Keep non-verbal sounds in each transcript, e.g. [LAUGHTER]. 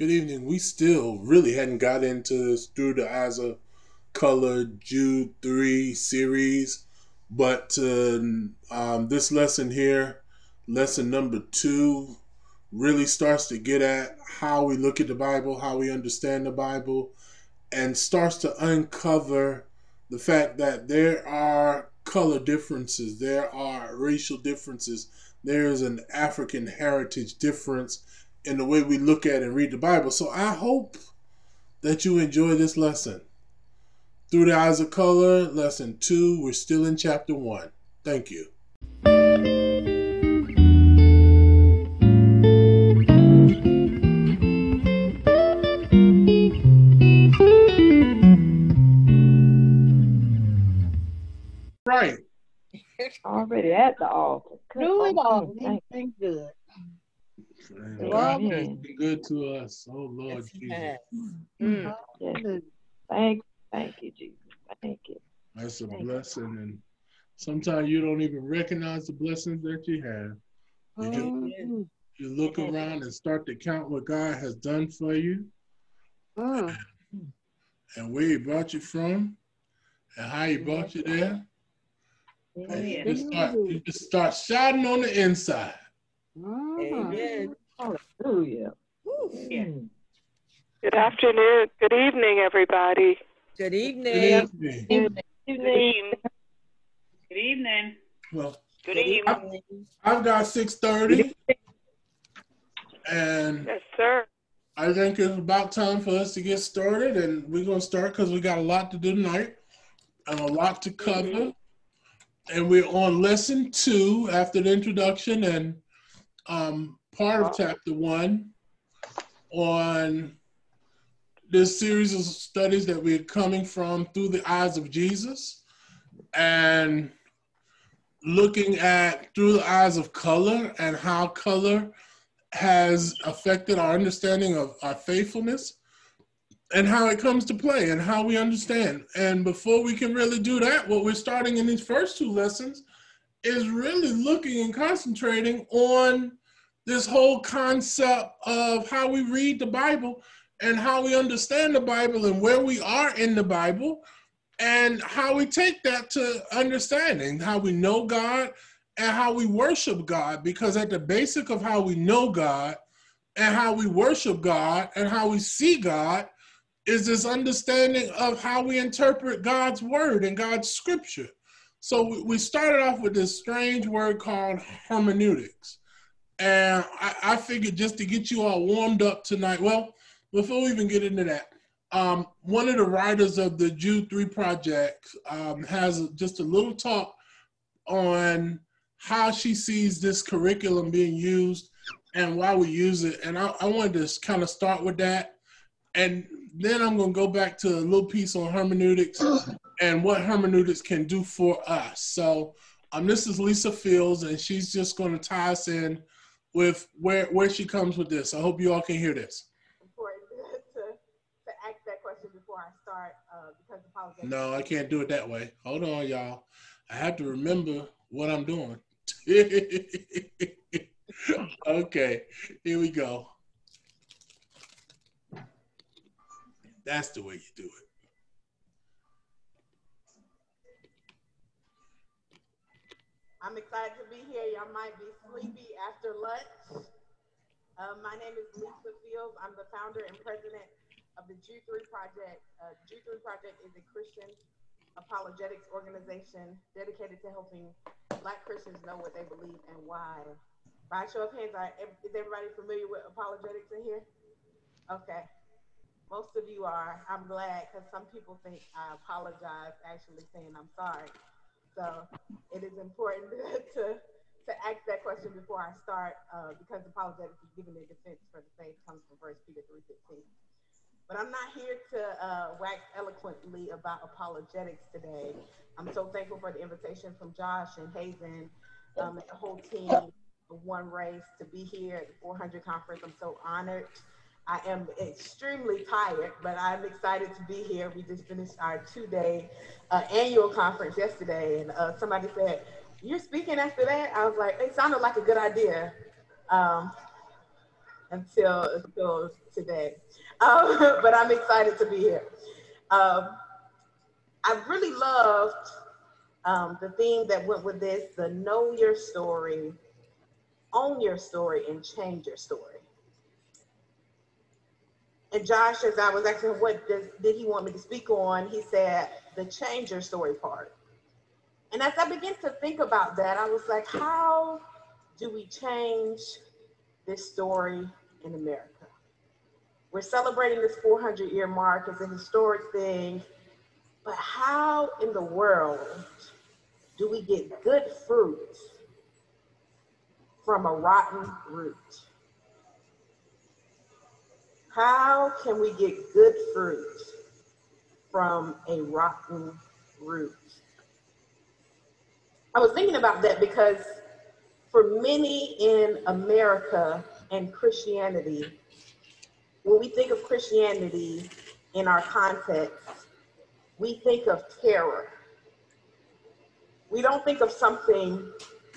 Good evening. We still really hadn't got into through the eyes of color Jude three series, but uh, um, this lesson here, lesson number two, really starts to get at how we look at the Bible, how we understand the Bible, and starts to uncover the fact that there are color differences, there are racial differences, there is an African heritage difference in the way we look at and read the Bible. So I hope that you enjoy this lesson. Through the Eyes of Color, lesson two. We're still in chapter one. Thank you. Right. Already at the altar. Do it all. Thank good. And God has been good to us. Oh Lord Yes, Jesus. has. you. Yes. Thank, thank you, Jesus. Thank you. That's a Thank you. blessing. And sometimes you don't even recognize the blessings that you have. You, just, Mhm. you look around and start to count what God has done for you Mm. and where He brought you from and how He brought you there. And you just start, you just start shouting on the inside. Amen. Hallelujah. Yeah. Mm. Good afternoon. Good evening, everybody. Good Good evening. evening. Good evening. Good evening. Well, Good Good evening. evening. I've got 6:30, and Yes, sir. I think it's about time for us to get started, and we're gonna start because we got a lot to do tonight and a lot to cover. And we're on lesson two after the introduction and um, part of uh, chapter one on this series of studies that we're coming from through the eyes of Jesus and looking at through the eyes of color and how color has affected our understanding of our faithfulness and how it comes to play and how we understand. And before we can really do that, what we're starting in these first two lessons is really looking and concentrating on this whole concept of how we read the Bible and how we understand the Bible and where we are in the Bible and how we take that to understanding how we know God and how we worship God because at the basic of how we know God and how we worship God and how we see God is this understanding of how we interpret God's word and God's scripture. So we- started off with this strange word called hermeneutics. And I, I figured just to get you all warmed up tonight, well, before we even get into that, um, one of the writers of the Jude 3 project um, has just a little talk on how she sees this curriculum being used and why we use it. And I, I wanted to kind of start with that. And then I'm going to go back to a little piece on hermeneutics [CLEARS THROAT] and what hermeneutics can do for us. So um, this is Lisa Fields, and she's just going to tie us in with where, where she comes with this. I hope you all can hear this. important [LAUGHS] to, to ask that question before I start uh, because apologies. No, I can't do it that way. Hold on, y'all. I have to remember what I'm doing. [LAUGHS] okay, here we go. That's the way you do it. I'm excited to be here. Y'all might be sleepy after lunch. Uh, my name is Lisa Fields. I'm the founder and president of the Jude 3 Project. Uh, Jude 3 Project is a Christian apologetics organization dedicated to helping Black Christians know what they believe and why. By show of hands, are, is everybody familiar with apologetics in here? Okay. Most of you are. I'm glad because some people think I apologize actually saying I'm sorry. So it is important [LAUGHS] to to ask that question before I start uh, because apologetics is giving a defense for the faith comes from First Peter three fifteen. But I'm not here to uh, wax eloquently about apologetics today. I'm so thankful for the invitation from Josh and Hazen um, and the whole team One Race to be here at the 400 conference. I'm so honored. I am extremely tired, but I'm excited to be here. We just finished our two-day uh, annual conference yesterday, and uh, somebody said, "You're speaking after that." I was like, "It sounded like a good idea." Um, until until today. Um, [LAUGHS] but I'm excited to be here. Um, I really loved um, the theme that went with this: the know your story, own your story, and change your story. And Josh, as I was asking what does, did he want me to speak on, he said the change your story part. And as I began to think about that, I was like, how do we change this story in America? We're celebrating this 400 year mark as a historic thing, but how in the world do we get good fruit from a rotten root? How can we get good fruit from a rotten root? I was thinking about that because for many in America and Christianity, when we think of Christianity in our context, we think of terror. We don't think of something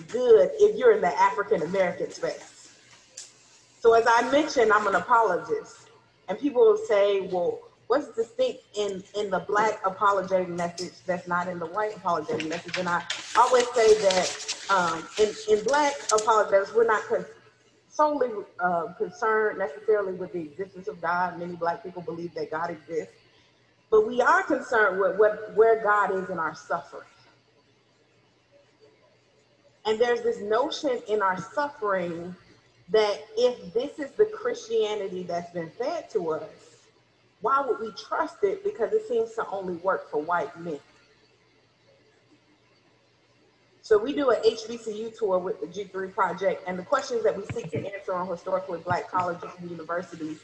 good if you're in the African American space. So, as I mentioned, I'm an apologist. And people will say, well, what's distinct in, in the black apologetic message that's not in the white apologetic message? And I always say that um, in, in black apologetics, we're not con- solely uh, concerned necessarily with the existence of God. Many black people believe that God exists. But we are concerned with what, where God is in our suffering. And there's this notion in our suffering that if this is the Christianity that's been fed to us, why would we trust it? Because it seems to only work for white men. So we do an HBCU tour with the Jude 3 project, and the questions that we seek to answer on historically black colleges and universities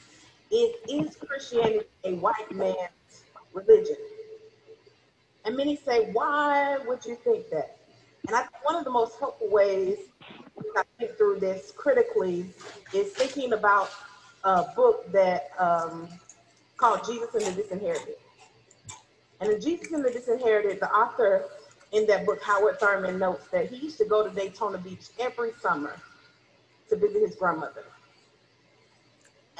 is, is Christianity a white man's religion? And many say, why would you think that? And I think one of the most helpful ways I think through this critically is thinking about a book that um, called Jesus and the Disinherited. And in Jesus and the Disinherited, the author in that book, Howard Thurman, notes that he used to go to Daytona Beach every summer to visit his grandmother.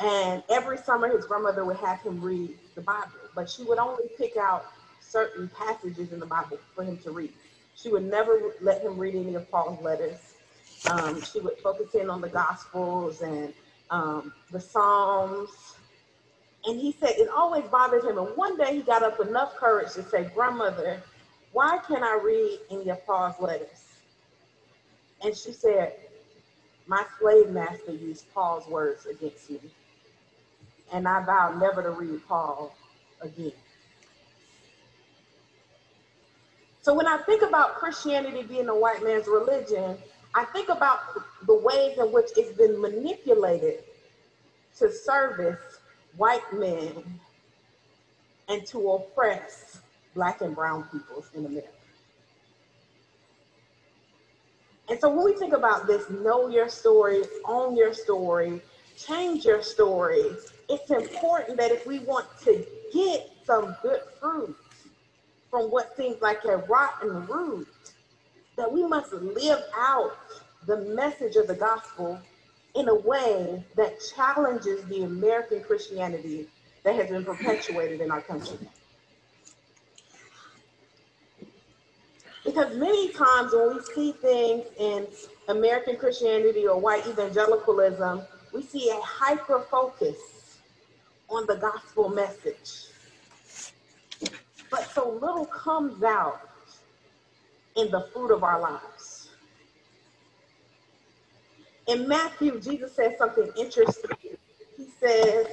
And every summer, his grandmother would have him read the Bible, but she would only pick out certain passages in the Bible for him to read. She would never let him read any of Paul's letters. Um, she would focus in on the Gospels and um, the Psalms. And he said it always bothered him. And one day he got up enough courage to say, Grandmother, why can't I read any of Paul's letters? And she said, My slave master used Paul's words against me. And I vowed never to read Paul again. So when I think about Christianity being a white man's religion, I think about the ways in which it's been manipulated to service white men and to oppress black and brown peoples in America. And so when we think about this, know your story, own your story, change your story, it's important that if we want to get some good fruit from what seems like a rotten root, that we must live out the message of the gospel in a way that challenges the American Christianity that has been perpetuated in our country. Because many times when we see things in American Christianity or white evangelicalism, we see a hyper focus on the gospel message. But so little comes out in the fruit of our lives. In Matthew, Jesus says something interesting. He says,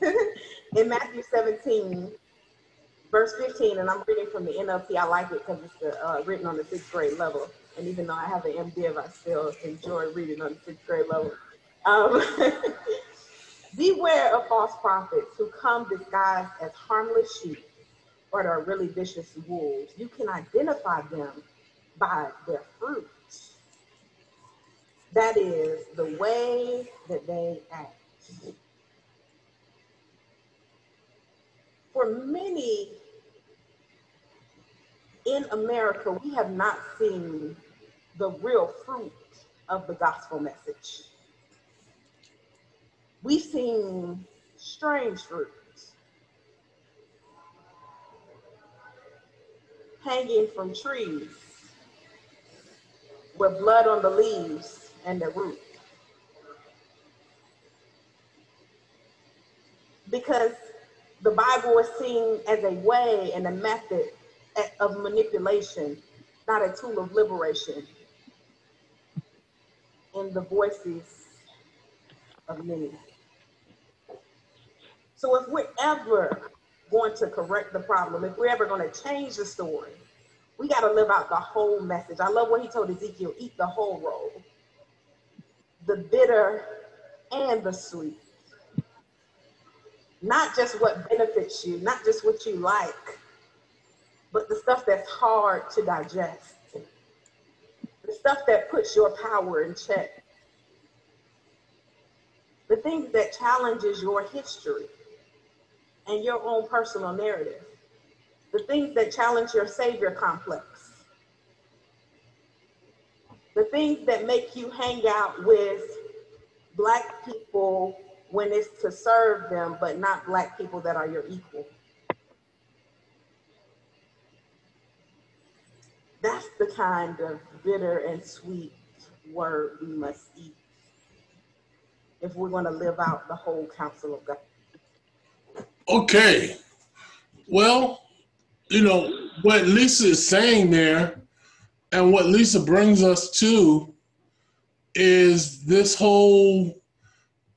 [LAUGHS] in Matthew 17, verse 15, and I'm reading from the NLT. I like it because it's uh, written on the sixth grade level. And even though I have an MDiv, I still enjoy reading on the sixth grade level. Um, [LAUGHS] Beware of false prophets who come disguised as harmless sheep but are really vicious wolves. You can identify them by their fruits. That is the way that they act. For many in America, we have not seen the real fruit of the gospel message. we've seen strange fruits hanging from trees with blood on the leaves and the root. Because the Bible is seen as a way and a method of manipulation, not a tool of liberation in the voices of many. So if we're ever going to correct the problem, if we're ever going to change the story, we got to live out the whole message. I love what he told Ezekiel eat the whole roll, the bitter and the sweet. Not just what benefits you, not just what you like, but the stuff that's hard to digest, the stuff that puts your power in check, the things that challenges your history and your own personal narrative, the things that challenge your savior complex, the things that make you hang out with black people when it's to serve them, but not black people that are your equal. That's the kind of bitter and sweet word we must eat if we're going to live out the whole counsel of God. Okay. Well, you know, what Lisa is saying there, and what Lisa brings us to, is this whole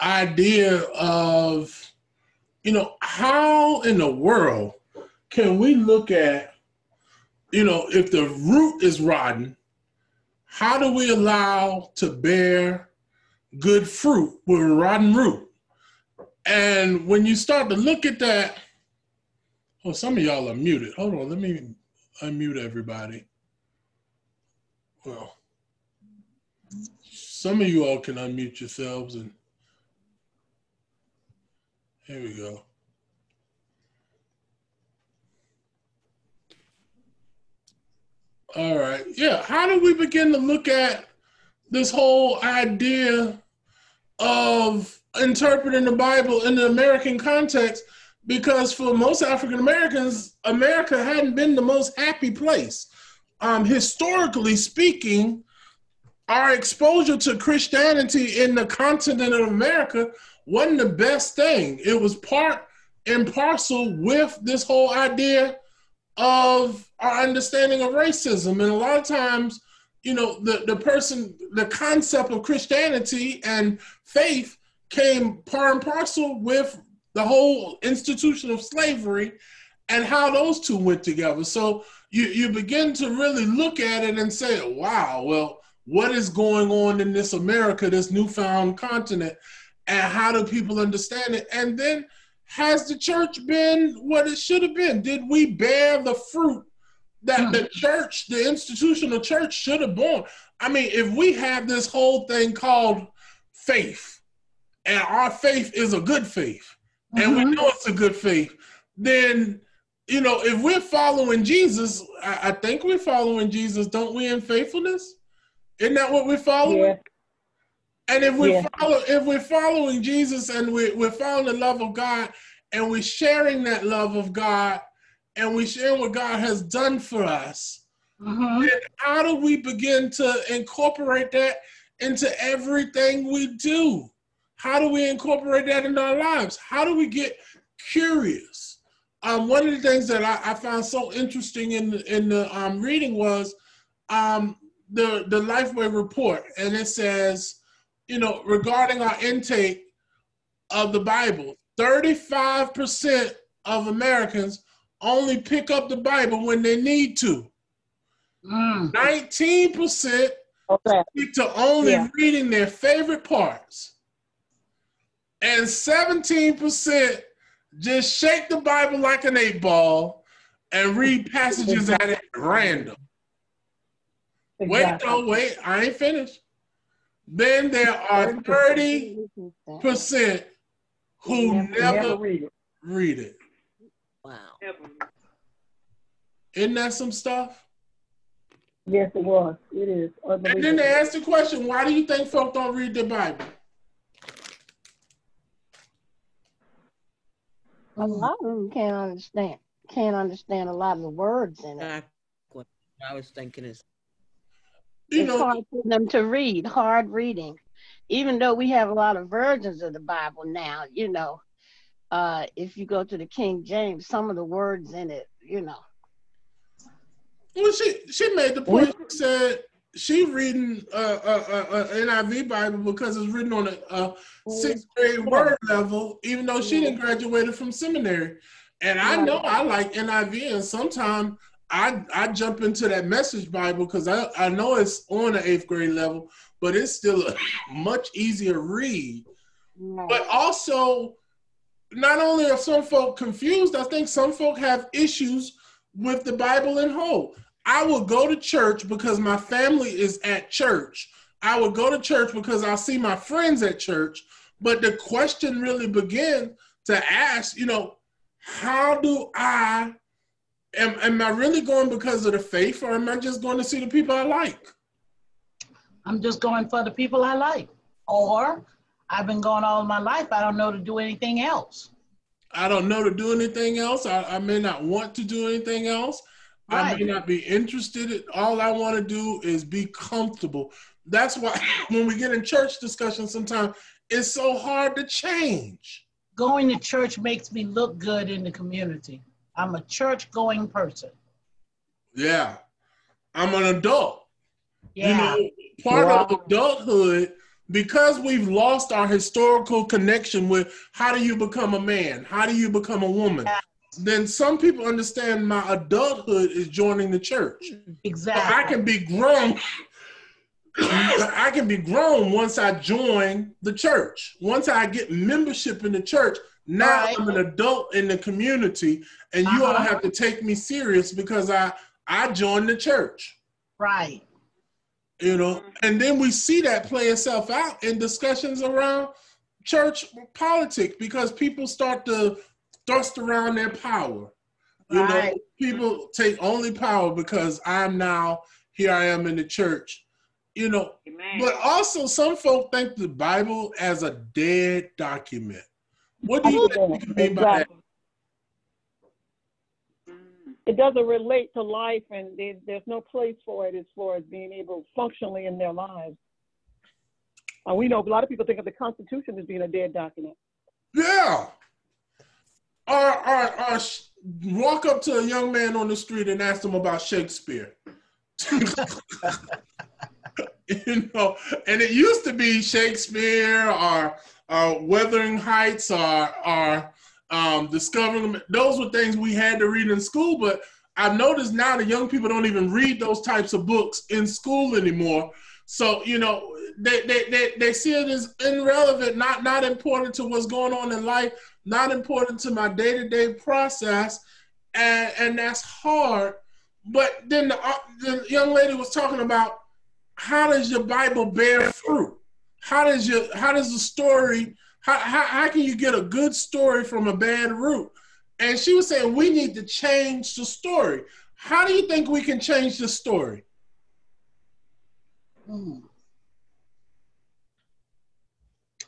idea of, you know, how in the world can we look at, you know, if the root is rotten, how do we allow to bear good fruit with a rotten root? And when you start to look at that, oh, some of y'all are muted. Hold on, let me unmute everybody. Well, some of you all can unmute yourselves and here we go. All right. Yeah. How do we begin to look at this whole idea of interpreting the Bible in the American context? Because for most African Americans, America hadn't been the most happy place. Um, historically speaking, our exposure to Christianity in the continent of America wasn't the best thing. It was part and parcel with this whole idea of our understanding of racism. And a lot of times, you know, the, the person, the concept of Christianity and faith came part and parcel with the whole institution of slavery and how those two went together. So you, you begin to really look at it and say, wow, well, what is going on in this America, this newfound continent? and how do people understand it? And then has the church been what it should have been? Did we bear the fruit that the church, the institutional church should have borne? I mean, if we have this whole thing called faith, and our faith is a good faith, and mm-hmm. we know it's a good faith, then you know, if we're following Jesus, I, I, think we're following Jesus, don't we, in faithfulness? Isn't that what we're following? Yeah. And if we yeah. follow, if we're following Jesus and we, we're following the love of God and we're sharing that love of God and we share what God has done for us, mm-hmm. then how do we begin to incorporate that into everything we do? How do we incorporate that into our lives? How do we get curious? Um, one of the things that I, I found so interesting in the, in the um, reading was um, the the Lifeway report, and it says you know, regarding our intake of the Bible, 35% of Americans only pick up the Bible when they need to. Mm. 19% okay. stick to only yeah. reading their favorite parts. And 17% just shake the Bible like an eight ball and read [LAUGHS] passages at it random. Exactly. Wait, though, wait, I ain't finished. Then there are 30% who never, never read, it. read it. Wow. Isn't that some stuff? Yes, it was. It is. And then they ask the question, why do you think folk don't read the Bible? A lot of them can't understand. Can't understand a lot of the words in it. Exactly. I was thinking is You it's know, hard for them to read, hard reading. Even though we have a lot of versions of the Bible now, you know, uh, if you go to the King James, some of the words in it, you know, well, she she made the point. She said she reading uh, uh, uh, uh, NIV Bible because it's written on a, a sixth grade word level, even though she didn't graduated from seminary. And I know I like NIV, and sometimes I I jump into that Message Bible because I I know it's on the eighth grade level, but it's still a [LAUGHS] much easier read. But also, not only are some folk confused, I think some folk have issues with the Bible in whole. I will go to church because my family is at church. I will go to church because I see my friends at church. But the question really begins to ask, you know, how do I am, am I really going because of the faith or am I just going to see the people I like? I'm just going for the people I like. Or I've been going all my life. I don't know to do anything else. I don't know to do anything else. I, I may not want to do anything else. I may not be interested. In, all I want to do is be comfortable. That's why [LAUGHS] when we get in church discussions, sometimes it's so hard to change. Going to church makes me look good in the community. I'm a church going person. Yeah, I'm an adult. Yeah. You know, part of adulthood because we've lost our historical connection with how do you become a man, how do you become a woman. Then some people understand my adulthood is joining the church. exactly. I can be grown. [COUGHS] I can be grown once I join the church. Once I get membership in the church, now Right. I'm an adult in the community, and you all Uh-huh. have to take me serious because I I joined the church. Right. You know, mm-hmm. and then we see that play itself out in discussions around church politics because people start to thrust around their power. You know, Right. people mm-hmm. take only power because I'm now here. I am in the church. You know, Amen. but also some folk think the Bible as a dead document. What do you think you mean by that? It doesn't relate to life, and there, there's no place for it as far as being able functionally in their lives. Uh, we know a lot of people think of the Constitution as being a dead document. Yeah. Or, or, or walk up to a young man on the street and ask him about Shakespeare. [LAUGHS] you know, and it used to be Shakespeare or uh, Wuthering Heights or, or um, Discovering. Those were things we had to read in school, but I've noticed now the young people don't even read those types of books in school anymore. So, you know, they, they, they, they see it as irrelevant, not, not important to what's going on in life, not important to my day to day process. And, and that's hard. But then the, uh, the young lady was talking about how does your Bible bear fruit? How does your how does the story how, how, how can you get a good story from a bad root? And she was saying we need to change the story. How do you think we can change the story? Hmm.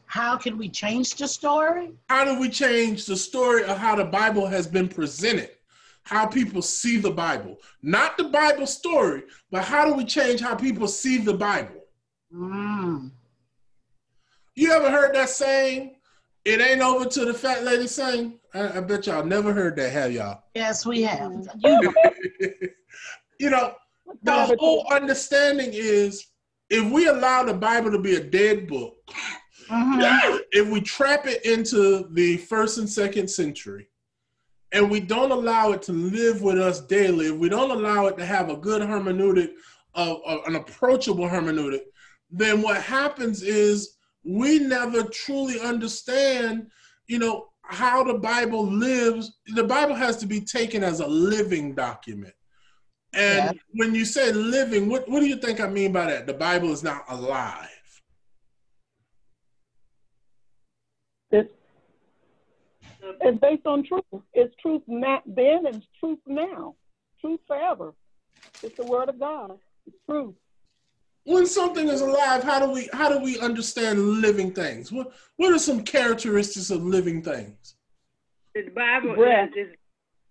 How can we change the story? How do we change the story of how the Bible has been presented? How people see the Bible. Not the Bible story, but how do we change how people see the Bible? Mm. You ever heard that saying? It ain't over till the fat lady sing. I, I bet y'all never heard that, have y'all? Yes, we have. You know, [LAUGHS] you know, the whole understanding is if we allow the Bible to be a dead book, mhm. if we trap it into the first and second century, and we don't allow it to live with us daily, if we don't allow it to have a good hermeneutic, of, of an approachable hermeneutic, then what happens is we never truly understand, you know, how the Bible lives. The Bible has to be taken as a living document. And Yeah. when you say living, what, what do you think I mean by that? The Bible is not alive. It's, it's based on truth. It's truth then and it's truth now. Truth forever. It's the word of God. It's truth. When something is alive, how do we how do we understand living things? What what are some characteristics of living things? The Bible Breath. is, is,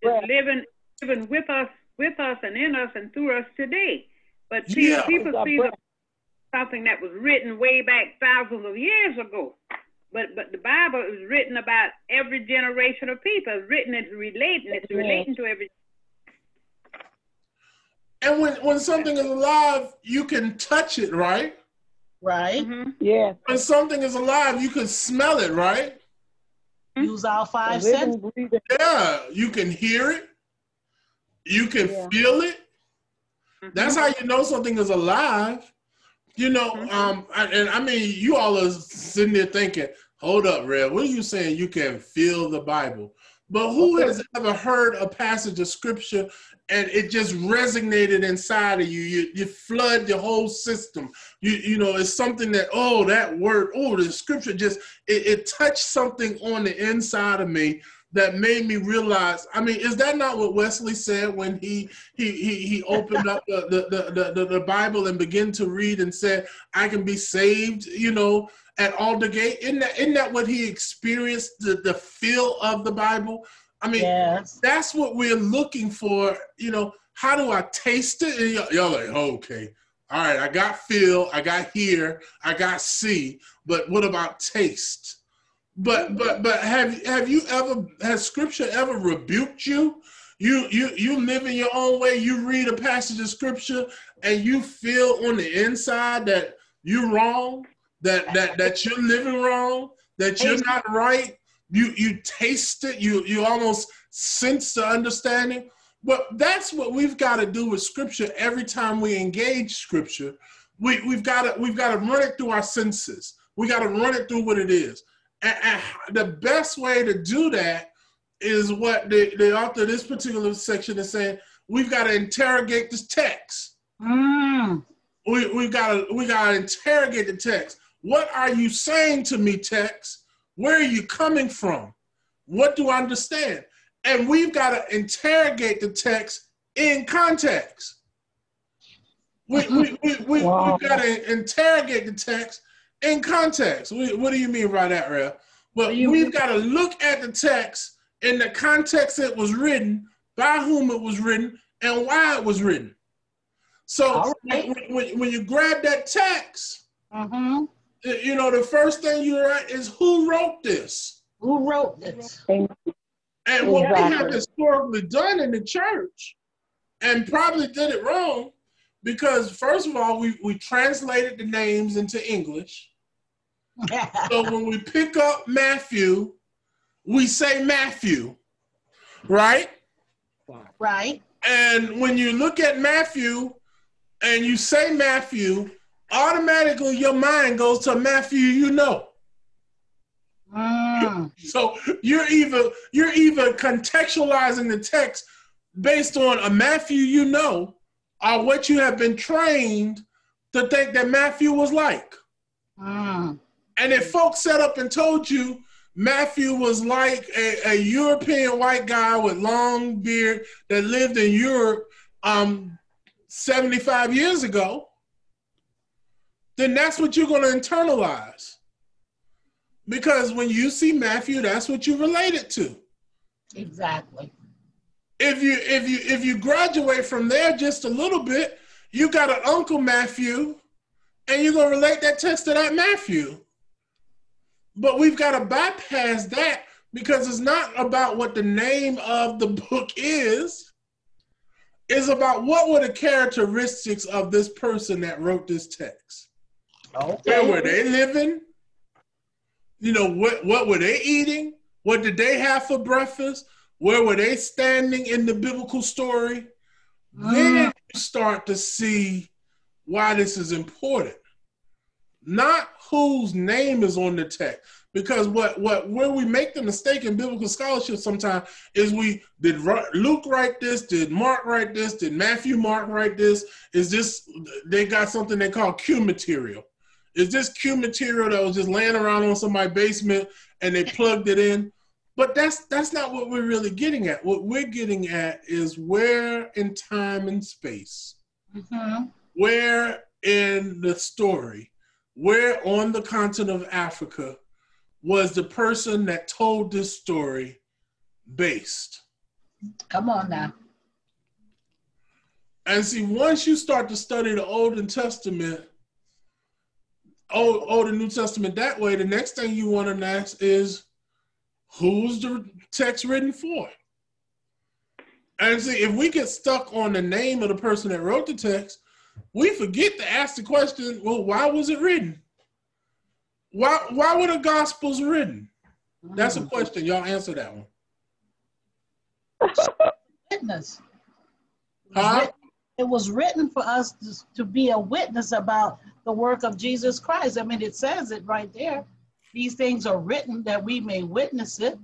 is living living with us with us and in us and through us today. But people, Yeah. people see breath. the, something that was written way back thousands of years ago. But but the Bible is written about every generation of people. It's written, it's relating, it's Amen. relating to every And when, when something is alive, you can touch it, right? Right? Mhm. Yes. When something is alive, you can smell it, right? Use our A five senses. Yeah, you can hear it. You can Yeah. feel it. That's how you know something is alive. You know, um, I- and I mean, you all are sitting there thinking, "Hold up, Rev. What are you saying? You can feel the Bible?" But who has ever heard a passage of scripture and it just resonated inside of you? You you flood your whole system. You you know, it's something that oh that word oh the scripture just it, it touched something on the inside of me that made me realize. I mean, is that not what Wesley said when he he he, he opened up the the, the, the the Bible and began to read and said, "I can be saved," you know, at Aldersgate. Isn't that isn't that what he experienced? The the feel of the Bible. I mean, Yes. that's what we're looking for. You know, how do I taste it? And y'all, y'all like, oh, okay, all right, I got feel, I got hear, I got see, but what about taste? But but but have have you ever has scripture ever rebuked you? You you you live in your own way. You read a passage of scripture and you feel on the inside that you're wrong, that that that you're living wrong, that you're not right. You you taste it. You you almost sense the understanding. But that's what we've got to do with scripture every time we engage scripture. We we've got to we've got to run it through our senses. We got to run it through what it is. And, and the best way to do that is what the, the author of this particular section is saying. We've got to interrogate this text. Mm. We we got to we got to interrogate the text. What are you saying to me, text? Where are you coming from? What do I understand? And we've got to interrogate the text in context. We, we, we, we, Wow. have got to interrogate the text in context. We, what do you mean by that, Rev? Well, you we've got to look at the text in the context it was written, by whom it was written, and why it was written. So right. when, when, you grab that text, Mm-hmm. you know, the first thing you write is who wrote this? Who wrote this? And what we have historically done in the church, and probably did it wrong, because first of all, we, we translated the names into English. [LAUGHS] So when we pick up Matthew, we say Matthew, right? right. And when you look at Matthew and you say Matthew, automatically your mind goes to Matthew you know. Mm. So you're either you're either contextualizing the text based on a Matthew you know, or what you have been trained to think that Matthew was like. Mm. And if folks set up and told you Matthew was like a, a European white guy with long beard that lived in Europe um, 75 years ago, then that's what you're going to internalize. Because when you see Matthew, that's what you relate it to. Exactly. If you if you if you graduate from there just a little bit, you got an Uncle Matthew, and you're gonna relate that text to that Matthew. But we've got to bypass that because it's not about what the name of the book is. It's about what were the characteristics of this person that wrote this text. Where were they living? You know, what what were they eating? What did they have for breakfast? Where were they standing in the biblical story? Uh-huh. Then you start to see why this is important. Not whose name is on the text. Because what what where we make the mistake in biblical scholarship sometimes is we did Luke write this, did Mark write this, did Matthew Mark write this? Is this they got something they call Q material? Is this Q material that was just laying around on somebody's basement and they plugged it in? But that's that's not what we're really getting at. What we're getting at is where in time and space, Mhm. where in the story, where on the continent of Africa was the person that told this story based. Come on now. And see, once you start to study the Old and Testament, Old, Old and New Testament that way, the next thing you want to ask is, who's the text written for? And see, if we get stuck on the name of the person that wrote the text, we forget to ask the question, well, why was it written? Why why were the gospels written? That's a mm. question. Y'all answer that one. Witness. Huh? It was written for us to, to be a witness about the work of Jesus Christ. I mean, it says it right there. These things are written that we may witness it.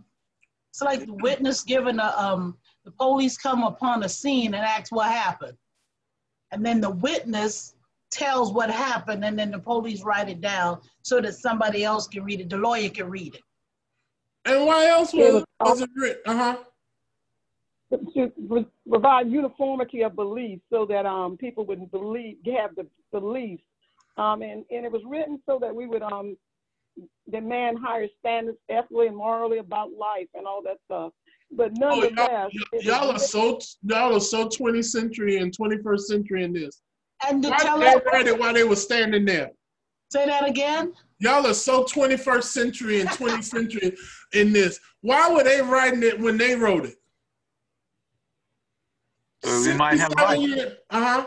It's like the witness given a um the police come upon a scene and ask what happened. And then the witness tells what happened and then the police write it down so that somebody else can read it. The lawyer can read it. And why else was, was it written? Uh-huh. to provide uniformity of belief so that um, people would believe, have the beliefs. Um, and, and it was written so that we would um, demand higher standards ethically and morally about life and all that stuff. But Oh, y'all, nonetheless, it y'all are so y'all are so 20th century and 21st century in this. And to Why tell did they us, it while they were standing there? say that again. Y'all are so 21st century and 20th century in this. Why were they writing it when they wrote it? So we might have 67 life. Uh-huh.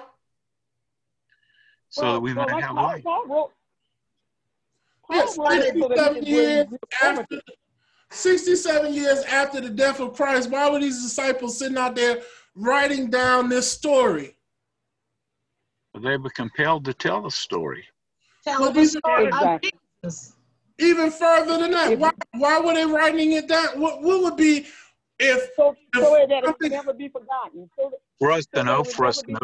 So well, we well, might like have Paul, life. Paul wrote, Paul Yes, wrote it so that 67 years after 67 years after the death of Christ, why were these disciples sitting out there writing down this story? They were compelled to tell the story. Tell Well, the story of Exactly. Jesus. Even further than that, why, why were they writing it down? What, what would be if so, If so that it something- would never be forgotten. So that, For us to that know, for us to be know.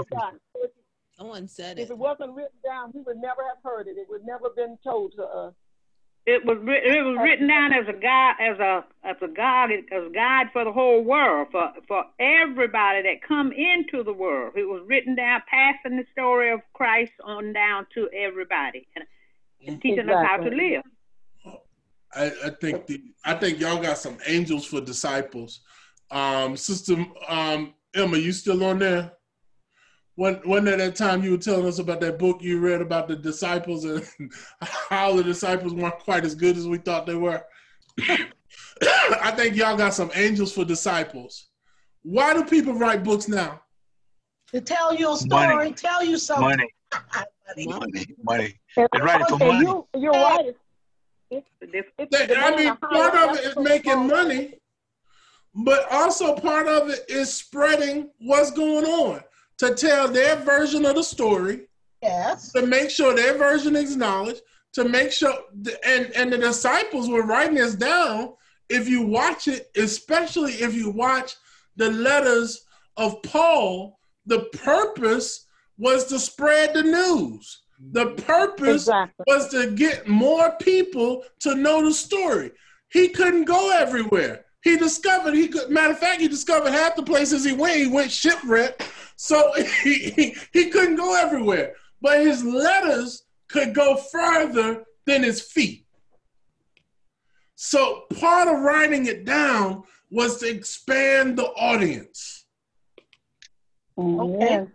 Forgotten. So if, Someone said if it. it wasn't written down, we would never have heard it. It would never been told to us. It was it was written down as a guide as a as a guide as a guide for the whole world for for everybody that come into the world. It was written down, passing the story of Christ on down to everybody and, and teaching us how to live. I, I think the, I think y'all got some angels for disciples. Um, Sister um, Emma, you still on there? When when at that time you were telling us about that book you read about the disciples and [LAUGHS] how the disciples weren't quite as good as we thought they were. [COUGHS] I think y'all got some angels for disciples. Why do people write books now? To tell you a story, Money. tell you something. Money, [LAUGHS] Money. money, money. And, They write it for money. You, you're right. It's, it's, it's They- I mean, part of it is making money, but also part of it is spreading what's going on to tell their version of the story, Yes. to make sure their version is acknowledged, to make sure, and and the disciples were writing this down. If you watch it, especially if you watch the letters of Paul, the purpose was to spread the news. The purpose Exactly. was to get more people to know the story. He couldn't go everywhere. He discovered he could. Matter of fact, he discovered half the places he went. He went shipwreck, so [LAUGHS] he, he he couldn't go everywhere. But his letters could go further than his feet. So part of writing it down was to expand the audience. Mm-hmm. Okay.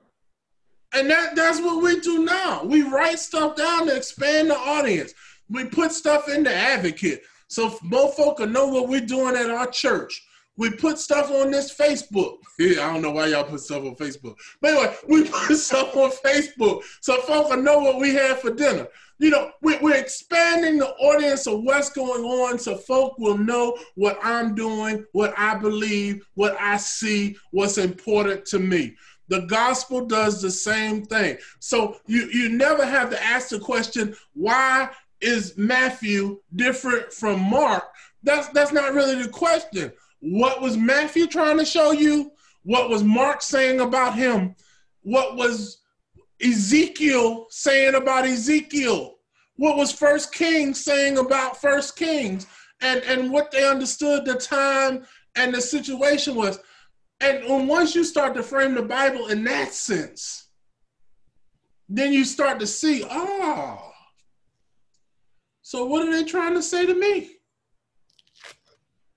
And that, that's what we do now. We write stuff down to expand the audience. We put stuff in the advocate so folk can know what we're doing at our church. We put stuff on this Facebook. Yeah, [LAUGHS] I don't know why y'all put stuff on Facebook. But anyway, we [LAUGHS] put stuff on Facebook so folks can know what we had for dinner. You know, we, we're expanding the audience of what's going on so folk will know what I'm doing, what I believe, what I see, what's important to me. The gospel does the same thing. So you, you never have to ask the question, why is Matthew different from Mark? That's that's not really the question. What was Matthew trying to show you? What was Mark saying about him? What was Ezekiel saying about Ezekiel? What was First Kings saying about First Kings? And and what they understood the time and the situation was. And once you start to frame the Bible in that sense, then you start to see, oh, so what are they trying to say to me?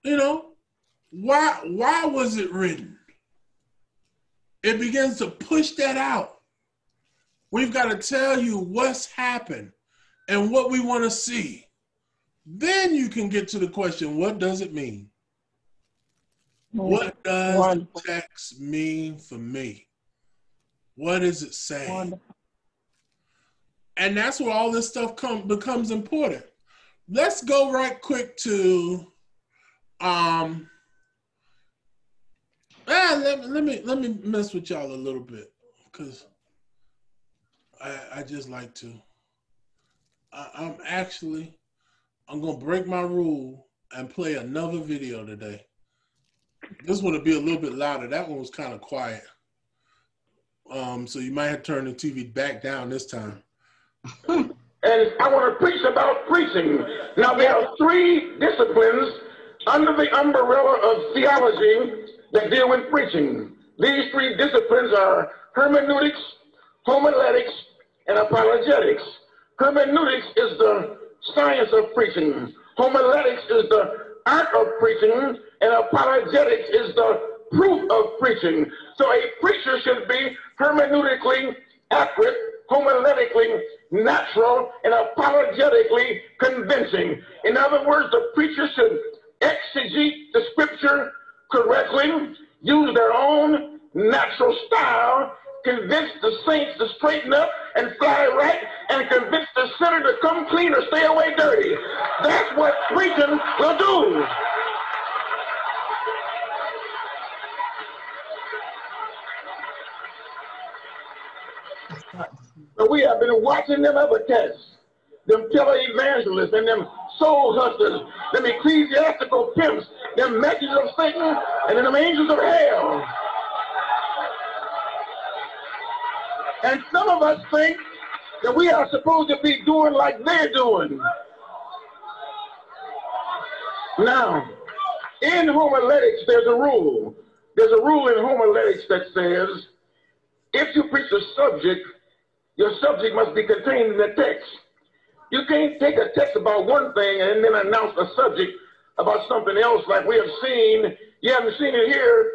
You know, why why was it written? It begins to push that out. We've got to tell you what's happened and what we want to see. Then you can get to the question, what does it mean? Hmm. What does Wonderful. the text mean for me? What is it saying? Wonderful. And that's where all this stuff come becomes important. Let's go right quick to um ah, let, let me let me mess with y'all a little bit because I I just like to. I, I'm actually I'm gonna break my rule and play another video today. This one will be a little bit louder. That one was kind of quiet. Um, so you might have to turn the TV back down this time. And I want to preach about preaching. Now, there are three disciplines under the umbrella of theology that deal with preaching. These three disciplines are hermeneutics, homiletics, and apologetics. Hermeneutics is the science of preaching. Homiletics is the art of preaching, and apologetics is the proof of preaching. So a preacher should be hermeneutically accurate, homiletically natural, and apologetically convincing. In other words, the preacher should exegete the scripture correctly, use their own natural style, convince the saints to straighten up and fly right, and convince the sinner to come clean or stay away dirty. That's what preaching will do. We have been watching them cats, them televangelists and them soul hustlers, them ecclesiastical pimps, them messengers of Satan, and them angels of hell. And some of us think that we are supposed to be doing like they're doing. Now, in homiletics, there's a rule. There's a rule in homiletics that says if you preach a subject, your subject must be contained in the text. You can't take a text about one thing and then announce a subject about something else like we have seen. You haven't seen it here.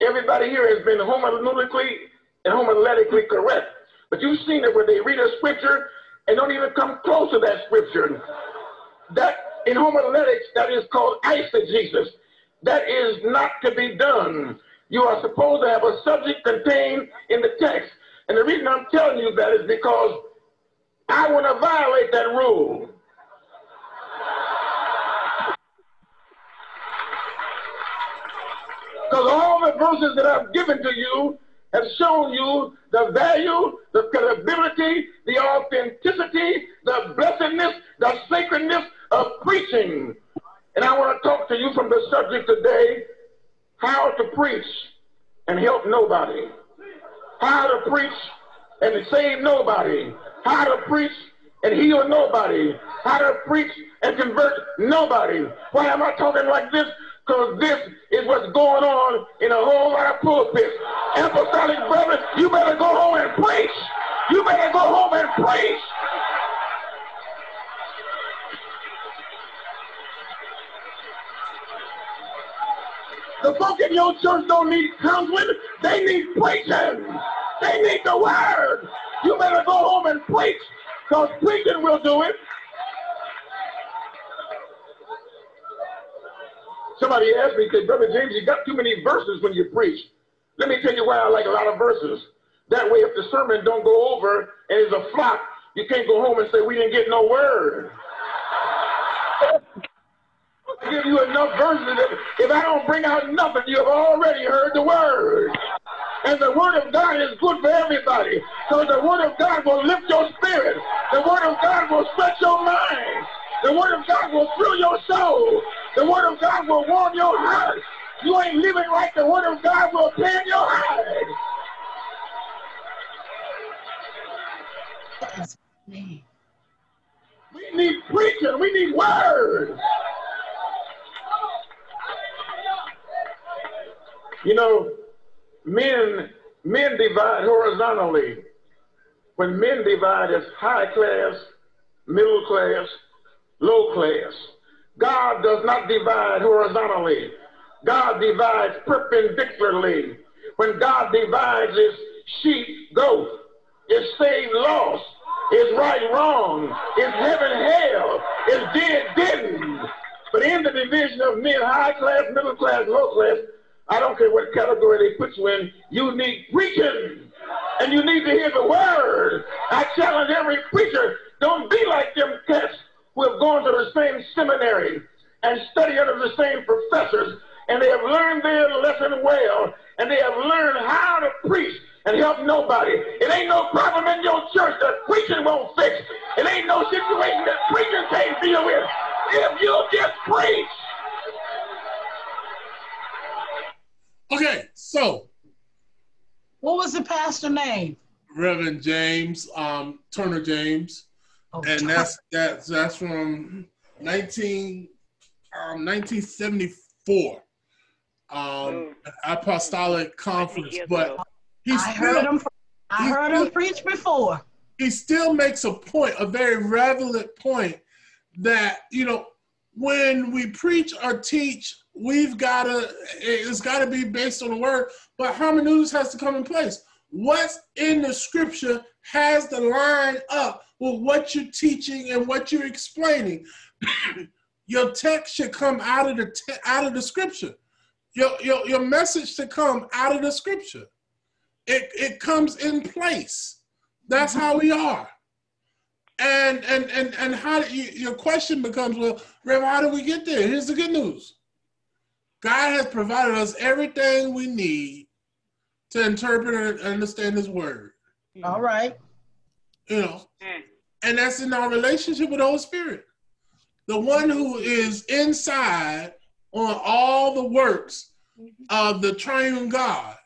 Everybody here has been hermeneutically and homiletically correct. But you've seen it where they read a scripture and don't even come close to that scripture. That in homiletics, that is called eisegesis. That is not to be done. You are supposed to have a subject contained in the text. And the reason I'm telling you that is because I want to violate that rule. Because all the verses that I've given to you have shown you the value, the credibility, the authenticity, the blessedness, the sacredness of preaching. And I want to talk to you from the subject today how to preach and help nobody, how to preach and save nobody, how to preach and heal nobody, how to preach and convert nobody. Why am I talking like this? Because this is what's going on in a whole lot of pulpits. Apostolic brothers, you better go home and preach. You better go home and preach. The folk in your church don't need counseling. They need preaching. They need the word. You better go home and preach because preaching will do it. Somebody asked me, said, Brother James, you got too many verses when you preach. Let me tell you why I like a lot of verses. That way, if the sermon don't go over and it's a flop, you can't go home and say, we didn't get no word. Give you enough verses if I don't bring out nothing, you have already heard the word. And the word of God is good for everybody. So the word of God will lift your spirit. The word of God will stretch your mind. The word of God will thrill your soul. The word of God will warm your heart. You ain't living like the word of God will pain your heart. We need preaching. We need word. You know, men men divide horizontally. When men divide as high class, middle class, low class. God does not divide horizontally. God divides perpendicularly. When God divides his sheep, goat, is saved, lost, is right, wrong, is heaven, hell, is dead, didn't. But in the division of men, high class, middle class, low class, I don't care what category they put you in, you need preaching. And you need to hear the word. I challenge every preacher, don't be like them cats who have gone to the same seminary and study under the same professors, and they have learned their lesson well, and they have learned how to preach and help nobody. It ain't no problem in your church that preaching won't fix. It ain't no situation that preaching can't deal with. If you'll just preach. Okay, so What was the pastor name? Reverend James um, Turner James, Oh, and that's that's that's from 19 um, 1974 um, Apostolic Conference, but he I still heard him. I he heard still- him preach before. he still makes a point, a very relevant point, that you know when we preach or teach, we've got to it's got to be based on the word, but hermeneutics has to come in place. What's in the scripture has to line up with what you're teaching and what you're explaining. [COUGHS] your text should come out of the out of the scripture. Your, your your message should come out of the scripture. It it comes in place. That's mm-hmm. how we are. And and and and how do you, your question becomes, well, Rev, how do we get there? Here's the good news. God has provided us everything we need to interpret and understand His Word. All right. You know, mm. and that's in our relationship with the Holy Spirit. The one who is inside on all the works of the triune God.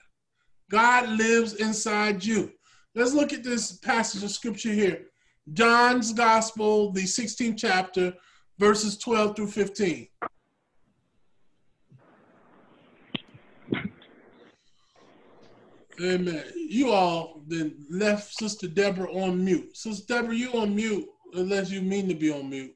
God lives inside you. Let's look at this passage of scripture here. John's Gospel, the 16th chapter, verses 12 through 15. Amen. Uh, you all then left Sister Deborah on mute. Sister Deborah, you on mute unless you mean to be on mute.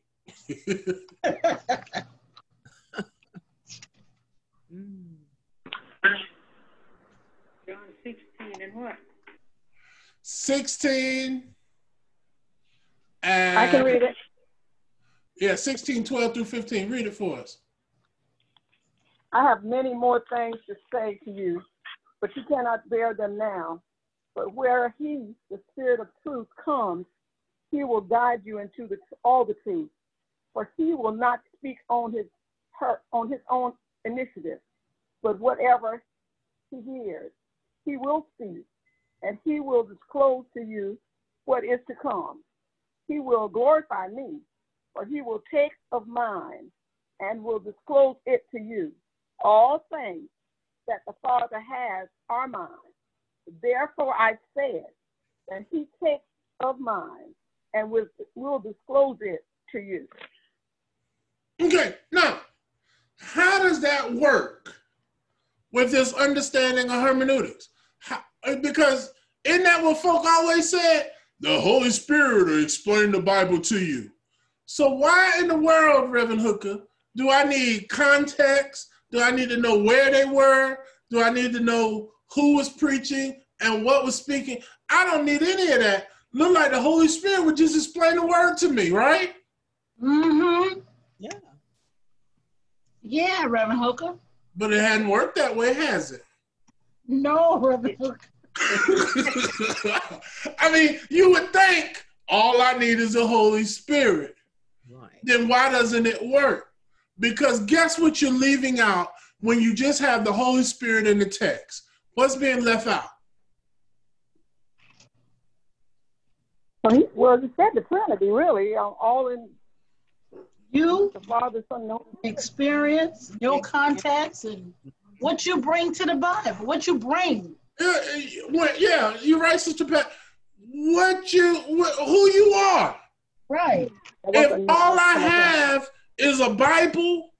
John 16 and what? 16 and I can read it. Yeah, 16, 12 through 15. Read it for us. I have many more things to say to you, but you cannot bear them now. But where he, the Spirit of truth, comes, he will guide you into the, all the truth. For he will not speak on his her, on his own initiative, but whatever he hears, he will speak, and he will disclose to you what is to come. He will glorify me, for he will take of mine and will disclose it to you. All things that the Father has are mine. Therefore I said that he takes of mine and will, will disclose it to you. Okay, now, how does that work with this understanding of hermeneutics? How, uh, because isn't that what folk always said? The Holy Spirit will explain the Bible to you. So why in the world, Reverend Hooker, do I need context? Do I need to know where they were? Do I need to know who was preaching and what was speaking? I don't need any of that. Look like the Holy Spirit would just explain the word to me, right? Mm-hmm. Yeah. Yeah, Reverend Hooker. But it hadn't worked that way, has it? No, Reverend Hooker. [LAUGHS] I mean, you would think all I need is the Holy Spirit. Right. Then why doesn't it work? Because guess what you're leaving out when you just have the Holy Spirit in the text? What's being left out? Well, he, well, he said the Trinity, really, uh, all in You, the Father, Son, and Holy experience, your context, and what you bring to the Bible, what you bring. Yeah, well, yeah, you're right, Sister Pat. What you, what, who you are. Right. If all I have is a Bible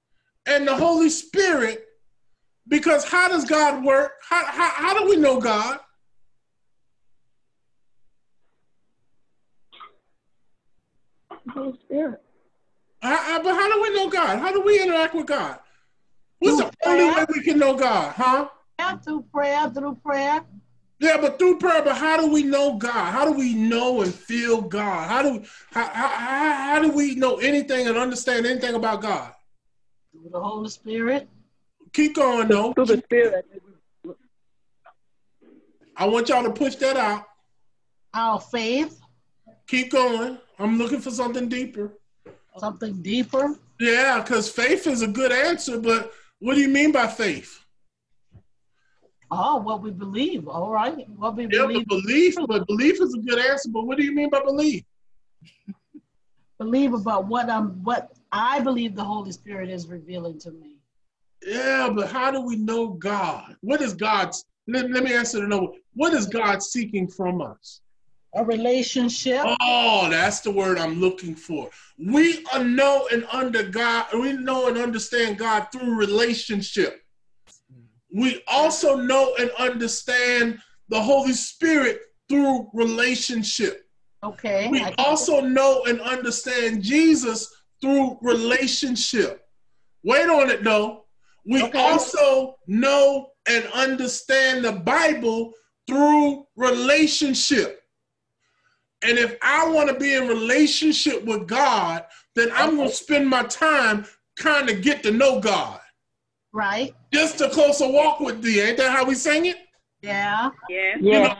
and the Holy Spirit, because how does God work? How, how, how do we know God? Holy Spirit. How- how- but how do we know God? How do we interact with God? What's the only way we can know God, huh? Through prayer, through prayer. Yeah, but through prayer, but how do we know God? How do we know and feel God? How do how, how, how, how do we know anything and understand anything about God? Through the Holy Spirit. Keep going though. Through the Spirit. I want y'all to push that out. Our faith. Keep going. I'm looking for something deeper. Something deeper. Yeah, because faith is a good answer, but what do you mean by faith? Oh, what we believe. All right. What we Yeah, believe. but belief, but belief is a good answer. But what do you mean by belief? [LAUGHS] Believe about what I'm what I believe the Holy Spirit is revealing to me. Yeah, but how do we know God? What is God's? Let, let me answer the no. What is God seeking from us? A relationship. Oh, that's the word I'm looking for. We are know and under God. We know and understand God through relationship. We also know and understand the Holy Spirit through relationship. Okay. We also know and understand Jesus through relationship. Wait on it though. We Okay. also know and understand the Bible through relationship. And if I want to be in relationship with God, then I'm going to spend my time trying to get to know God. Right. Just a closer walk with thee. Ain't that how we sing it? Yeah. Yeah. You know,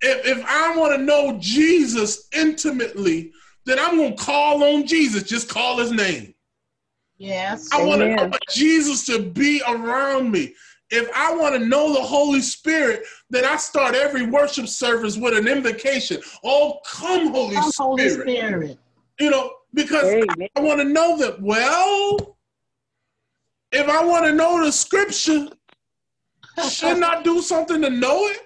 if, if I want to know Jesus intimately, then I'm going to call on Jesus. Just call his name. Yes. I want, I want Jesus to be around me. If I want to know the Holy Spirit, then I start every worship service with an invocation. Oh, come, Holy Come, Spirit. Holy Spirit. You know, because Amen. I want to know that. Well, if I want to know the scripture, shouldn't I do something to know it?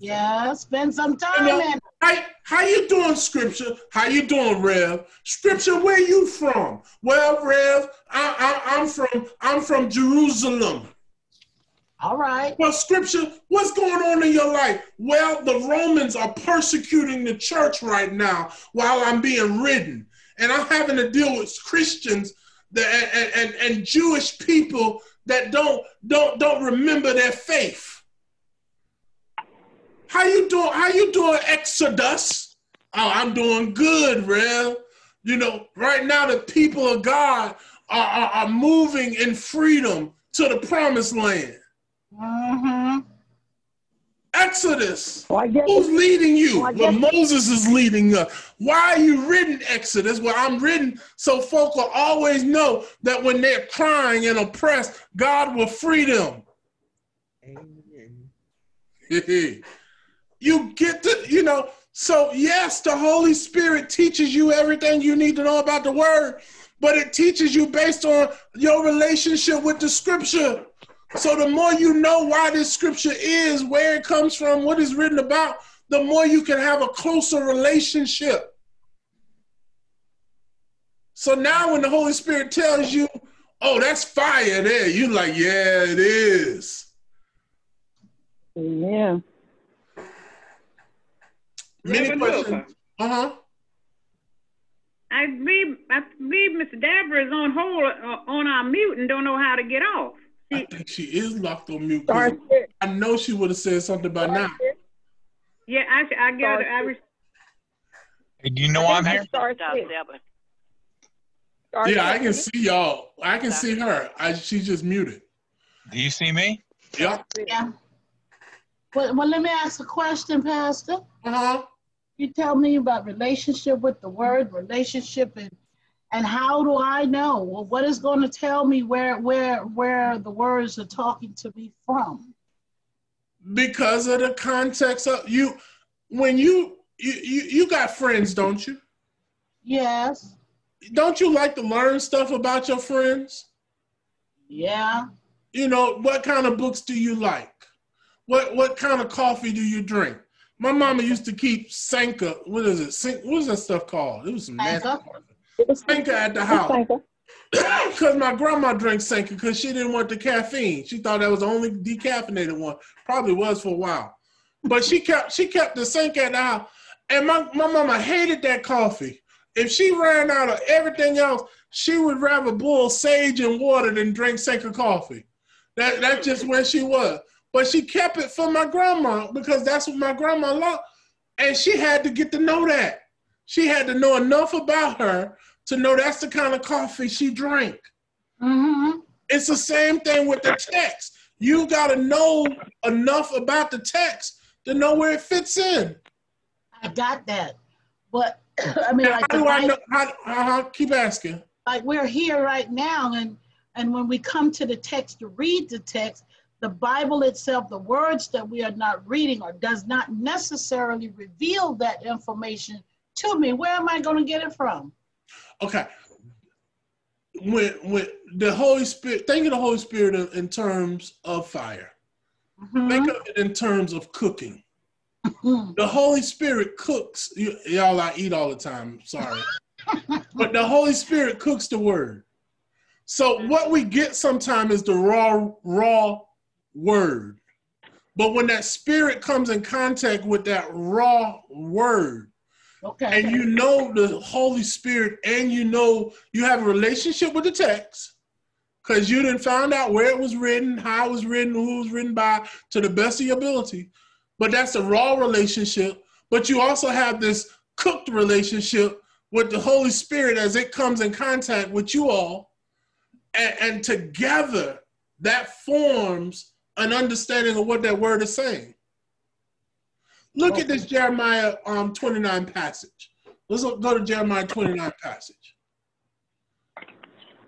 Yeah. Spend some You time know, in. how, how you doing, Scripture? How you doing, Rev? Scripture, where you from? Well, Rev, I, I, I'm from I'm from Jerusalem. All right. Well, Scripture, what's going on in your life? Well, the Romans are persecuting the church right now while I'm being written, and I'm having to deal with Christians and, and, and Jewish people that don't don't don't remember their faith. How you doing? How you doing, Exodus? Oh, I'm doing good, Rev. You know, right now the people of God are, are, are moving in freedom to the promised land. Mm-hmm. Exodus. Well, Who's leading you? Well, Well, Moses is leading us. Why are you reading Exodus? Well, I'm reading so folk will always know that when they're crying and oppressed, God will free them. Amen. [LAUGHS] you get to, you know, so yes, the Holy Spirit teaches you everything you need to know about the word, but it teaches you based on your relationship with the scripture. So the more you know why this scripture is, where it comes from, what is written about, the more you can have a closer relationship. So now when the Holy Spirit tells you, oh, that's fire there, you're like, yeah, it is. Yeah. Many questions. Uh-huh. I believe I believe Miss Deborah is on hold uh, on our mute and don't know how to get off. I think she is locked on mute. Star six. I know she would have said something by now. Yeah, I I got I re- Hey, do you know I'm here? Star six. Star Yeah, I can see y'all. I can see her. I, she's just muted. Do you see me? Yep. Yeah. Well, well, let me ask a question, Pastor. Uh-huh. You tell me about relationship with the word, relationship and and how do I know? Well, what is going to tell me where where where the words are talking to me from? Because of the context of you when you you you, you got friends, don't you? Yes. Don't you like to learn stuff about your friends? Yeah. You know, what kind of books do you like? What what kind of coffee do you drink? My mama used to keep Sanka. What is it? What is that stuff called? It was some nasty. Sanka? Sanka at the house. Because [COUGHS] my grandma drank Sanka because she didn't want the caffeine. She thought that was the only decaffeinated one. Probably was for a while. But she kept she kept the Sanka at the house. And my, my mama hated that coffee. If she ran out of everything else, she would rather boil sage and water than drink Sanka coffee. That that's just where she was. But she kept it for my grandma because that's what my grandma loved. And she had to get to know that. She had to know enough about her to know that's the kind of coffee she drank. Mm-hmm. It's the same thing with the text. You got to know enough about the text to know where it fits in. I got that. But [CLEARS THROAT] I mean, like, how do I know? How, how, keep asking. like we're here right now and and when we come to the text to read the text the bible itself the words that we are not reading or does not necessarily reveal that information to me where am i going to get it from Okay. When when the Holy Spirit, think of the Holy Spirit in, in terms of fire. Mm-hmm. Think of it in terms of cooking. Mm-hmm. The Holy Spirit cooks. You, y'all, I eat all the time. Sorry, [LAUGHS] but the Holy Spirit cooks the word. So what we get sometimes is the raw, raw word. But when that spirit comes in contact with that raw word, okay and you know the Holy Spirit, and you know you have a relationship with the text, because you didn't find out where it was written, how it was written, who it was written by, to the best of your ability. But that's a raw relationship. But you also have this cooked relationship with the Holy Spirit as it comes in contact with you all. And, and together that forms an understanding of what that word is saying. Look at this Jeremiah um, 29 passage. Let's go to Jeremiah 29 passage.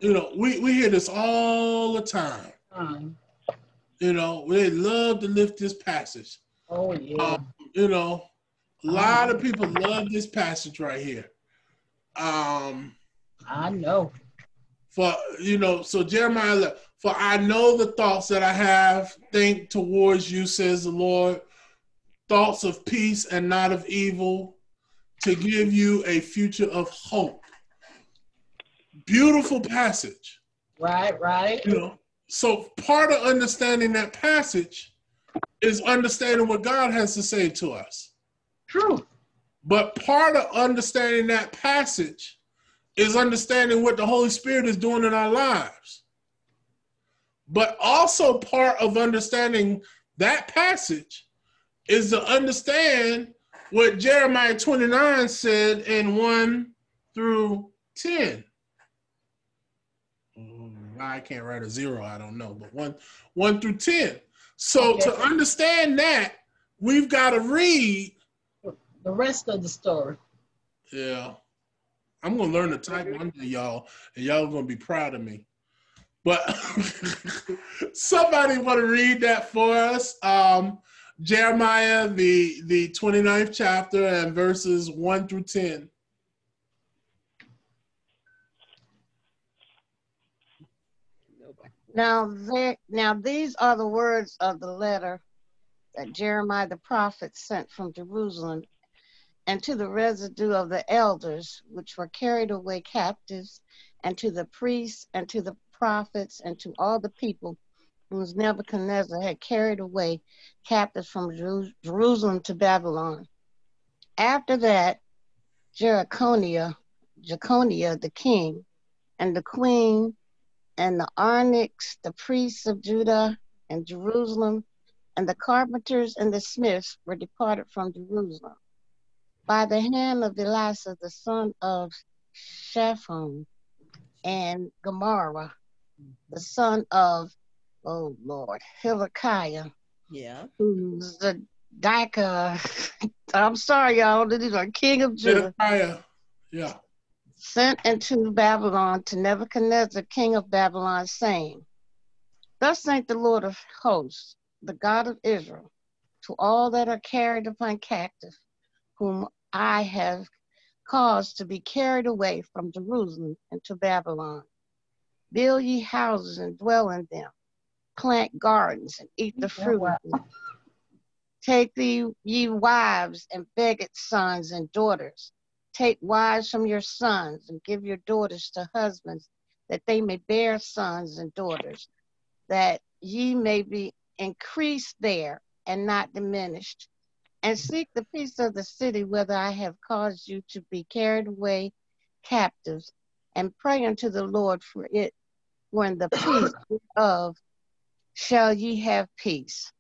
You know, we, we hear this all the time. Um, You know, they love to lift this passage. oh yeah Um, you know, a lot of people love this passage right here. Um, i know for you know, so Jeremiah, for I know the thoughts that I have think towards you, says the Lord, thoughts of peace and not of evil, to give you a future of hope. Beautiful passage. right right You know, so part of understanding that passage is understanding what God has to say to us. True. But part of understanding that passage is understanding what the Holy Spirit is doing in our lives. But also part of understanding that passage is to understand what Jeremiah 29 said in 1 through 10. Mm, I can't write a zero, I don't know, but 1 1 through 10. So to understand that, we've got to read the rest of the story yeah. I'm gonna learn to type one day, y'all, and y'all gonna be proud of me. But [LAUGHS] somebody want to read that for us? Um, Jeremiah, the the 29th chapter and verses one through ten. Now, there, now these are the words of the letter that Jeremiah the prophet sent from Jerusalem and to the residue of the elders which were carried away captives, and to the priests, and to the prophets, and to all the people whom Nebuchadnezzar had carried away captives from Jeru- Jerusalem to Babylon. After that, Jerichonia, Jeconiah the king, and the queen, and the Arnix, the priests of Judah and Jerusalem, and the carpenters and the smiths were departed from Jerusalem by the hand of Elisha, the son of Shaphan, and Gomorrah, the son of, oh Lord, Hilkiah, Yeah. who's the Dika. Uh, [LAUGHS] I'm sorry, y'all. These are king of Judah. Zedekiah, yeah. Sent into Babylon to Nebuchadnezzar, king of Babylon, saying, Thus saith the Lord of hosts, the God of Israel, to all that are carried upon captive, whom I have caused to be carried away from Jerusalem into Babylon. Build ye houses and dwell in them. Plant gardens and eat the fruit. Take thee ye wives and beget sons and daughters. Take wives from your sons and give your daughters to husbands, that they may bear sons and daughters, that ye may be increased there and not diminished. And seek the peace of the city whether I have caused you to be carried away, captives, and pray unto the Lord for it, for in the peace of shall ye have peace.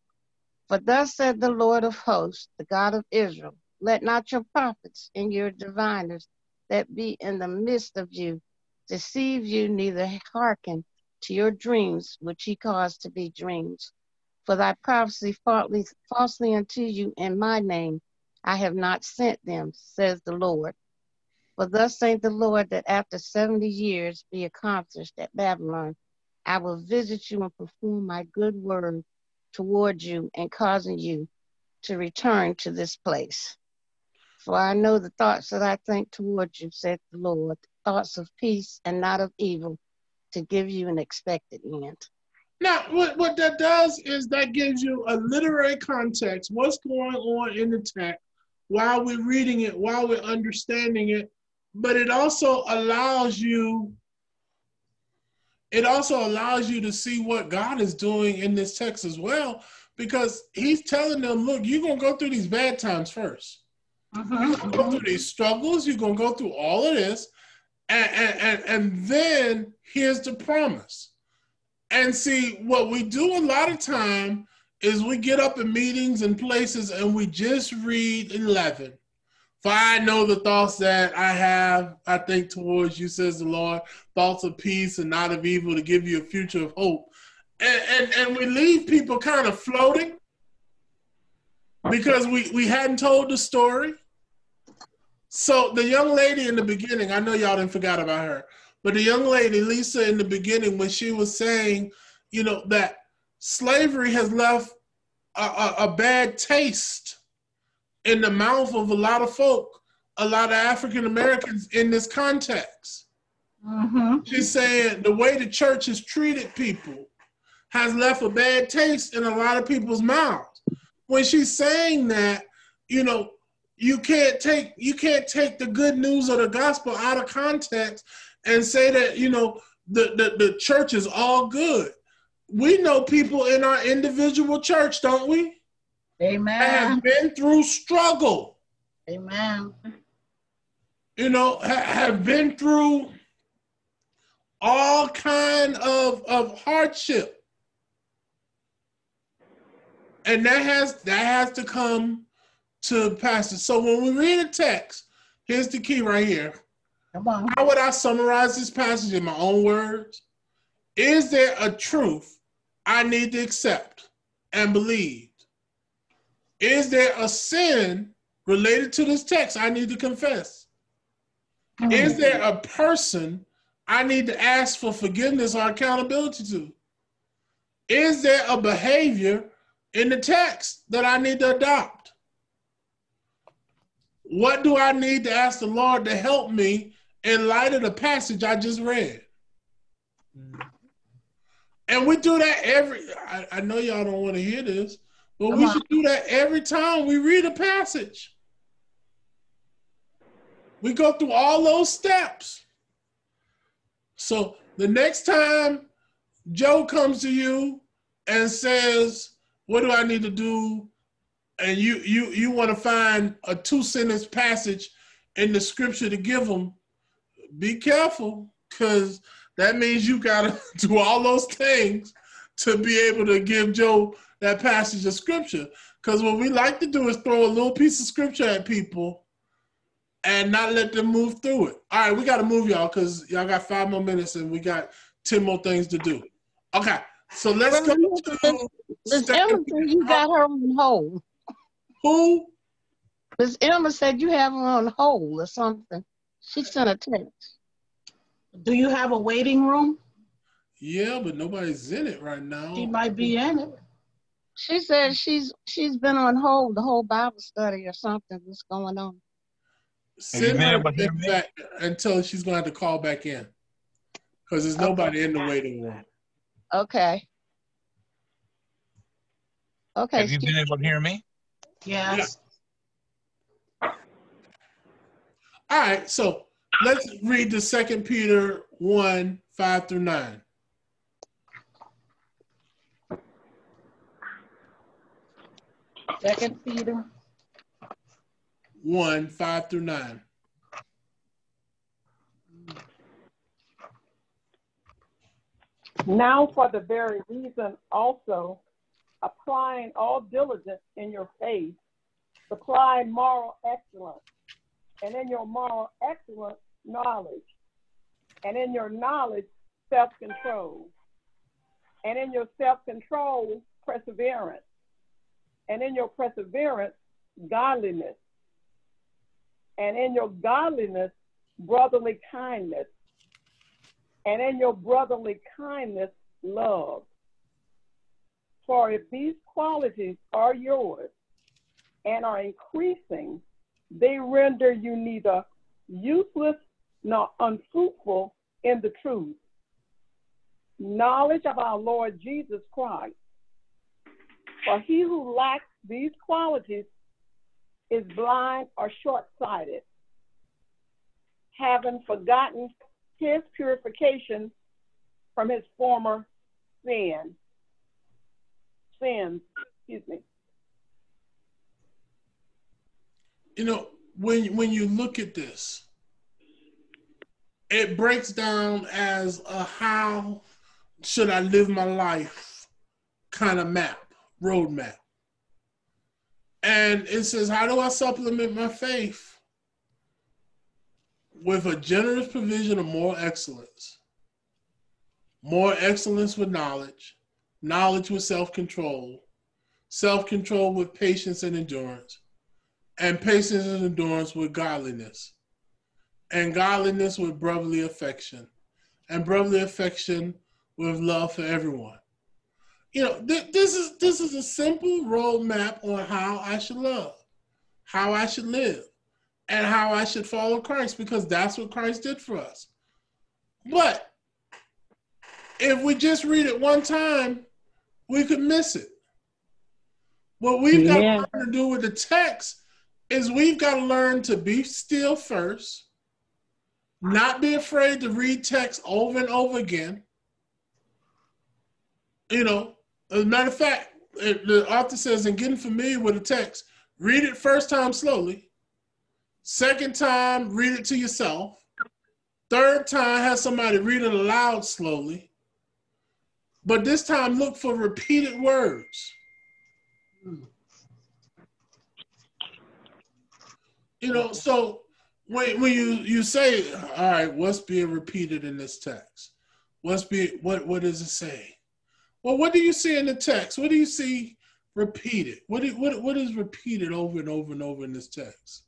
For thus said the Lord of hosts, the God of Israel, let not your prophets and your diviners that be in the midst of you deceive you, neither hearken to your dreams, which ye cause to be dreams. For thy prophecy falsely, falsely unto you in my name, I have not sent them, says the Lord. For thus saith the Lord, that after 70 years be accomplished at Babylon, I will visit you and perform my good word toward you and causing you to return to this place. For I know the thoughts that I think toward you, saith the Lord, thoughts of peace and not of evil, to give you an expected end. Now, what, what that does is that gives you a literary context, what's going on in the text while we're reading it, while we're understanding it, but it also allows you it also allows you to see what God is doing in this text as well, because he's telling them, look, you're gonna go through these bad times 1st you mm-hmm. You're gonna go through these struggles, you're gonna go through all of this, and, and, and, then here's the promise. And see, what we do a lot of time is we get up in meetings and places and we just read 11 for I know the thoughts that I have, I think towards you, says the Lord, thoughts of peace and not of evil to give you a future of hope. And, and, and we leave people kind of floating because we, we hadn't told the story. So the young lady in the beginning, I know y'all didn't forget about her, but the young lady, Lisa, in the beginning, when she was saying, you know, that slavery has left a, a, a bad taste in the mouth of a lot of folk, a lot of African Americans in this context. Mm-hmm. She's saying the way the church has treated people has left a bad taste in a lot of people's mouths. When she's saying that, you know, you can't take you can't take the good news of the gospel out of context and say that you know the, the, the church is all good. We know people in our individual church, don't we? Amen. Have been through struggle. Amen. You know, ha- have been through all kind of, of hardship. And that has that has to come to pass. So when we read a text, here's the key right here. Come on. How would I summarize this passage in my own words? Is there a truth I need to accept and believe? Is there a sin related to this text I need to confess? Mm-hmm. Is there a person I need to ask for forgiveness or accountability to? Is there a behavior in the text that I need to adopt? What do I need to ask the Lord to help me in light of the passage I just read? Mm-hmm. And we do that every, I, I know y'all don't want to hear this, but Come we on. should do that every time we read a passage. We go through all those steps. So the next time Joe comes to you and says, "What do I need to do?" and you you you want to find a two sentence passage in the scripture to give them, be careful because that means you got to [LAUGHS] do all those things to be able to give Joe that passage of scripture. Because what we like to do is throw a little piece of scripture at people and not let them move through it. All right, we got to move y'all because y'all got five more minutes and we got 10 more things to do. Okay, so let's go to. Miss Emma said you got her on hold. Who? Miss Emma said you have her on hold or something. She sent a text. Do you have a waiting room? Yeah, but nobody's in it right now. She might be in it. She said she's she's been on hold the whole Bible study or something. What's going on? Send her back until she's going to have to call back in because there's nobody okay. in the waiting room. Okay. Okay. Have you been able to hear me? Yes. Yeah. All right, so let's read the Second Peter one five through nine. Second Peter. 1, 5 through 9. Now, for the very reason also, applying all diligence in your faith, supply moral excellence, and in your moral excellence, knowledge, and in your knowledge, self control, and in your self control, perseverance, and in your perseverance, godliness, and in your godliness, brotherly kindness, and in your brotherly kindness, love. For if these qualities are yours and are increasing, they render you neither useless nor unfruitful in the truth. Knowledge of our Lord Jesus Christ. For he who lacks these qualities is blind or short sighted, having forgotten his purification from his former sin. Sins, excuse me. You know, when when you look at this, it breaks down as a how should I live my life kind of map, roadmap. And it says, how do I supplement my faith? With a generous provision of more excellence. More excellence with knowledge, knowledge with self control, self control with patience and endurance, and patience and endurance with godliness, and godliness with brotherly affection, and brotherly affection with love for everyone. You know, th- this is this is a simple roadmap on how I should love, how I should live, and how I should follow Christ because that's what Christ did for us. But if we just read it one time, we could miss it. What we've got to learn to do with the text is we've got to learn to be still first, not be afraid to read text over and over again. You know, as a matter of fact, it- the author says in getting familiar with the text, read it first time slowly. Second time, read it to yourself. Third time, have somebody read it aloud slowly. But this time, look for repeated words. You know, so when, when you, you say, all right, what's being repeated in this text? What's being, what what does it say? Well, what do you see in the text? What do you see repeated? What do, what what is repeated over and over and over in this text?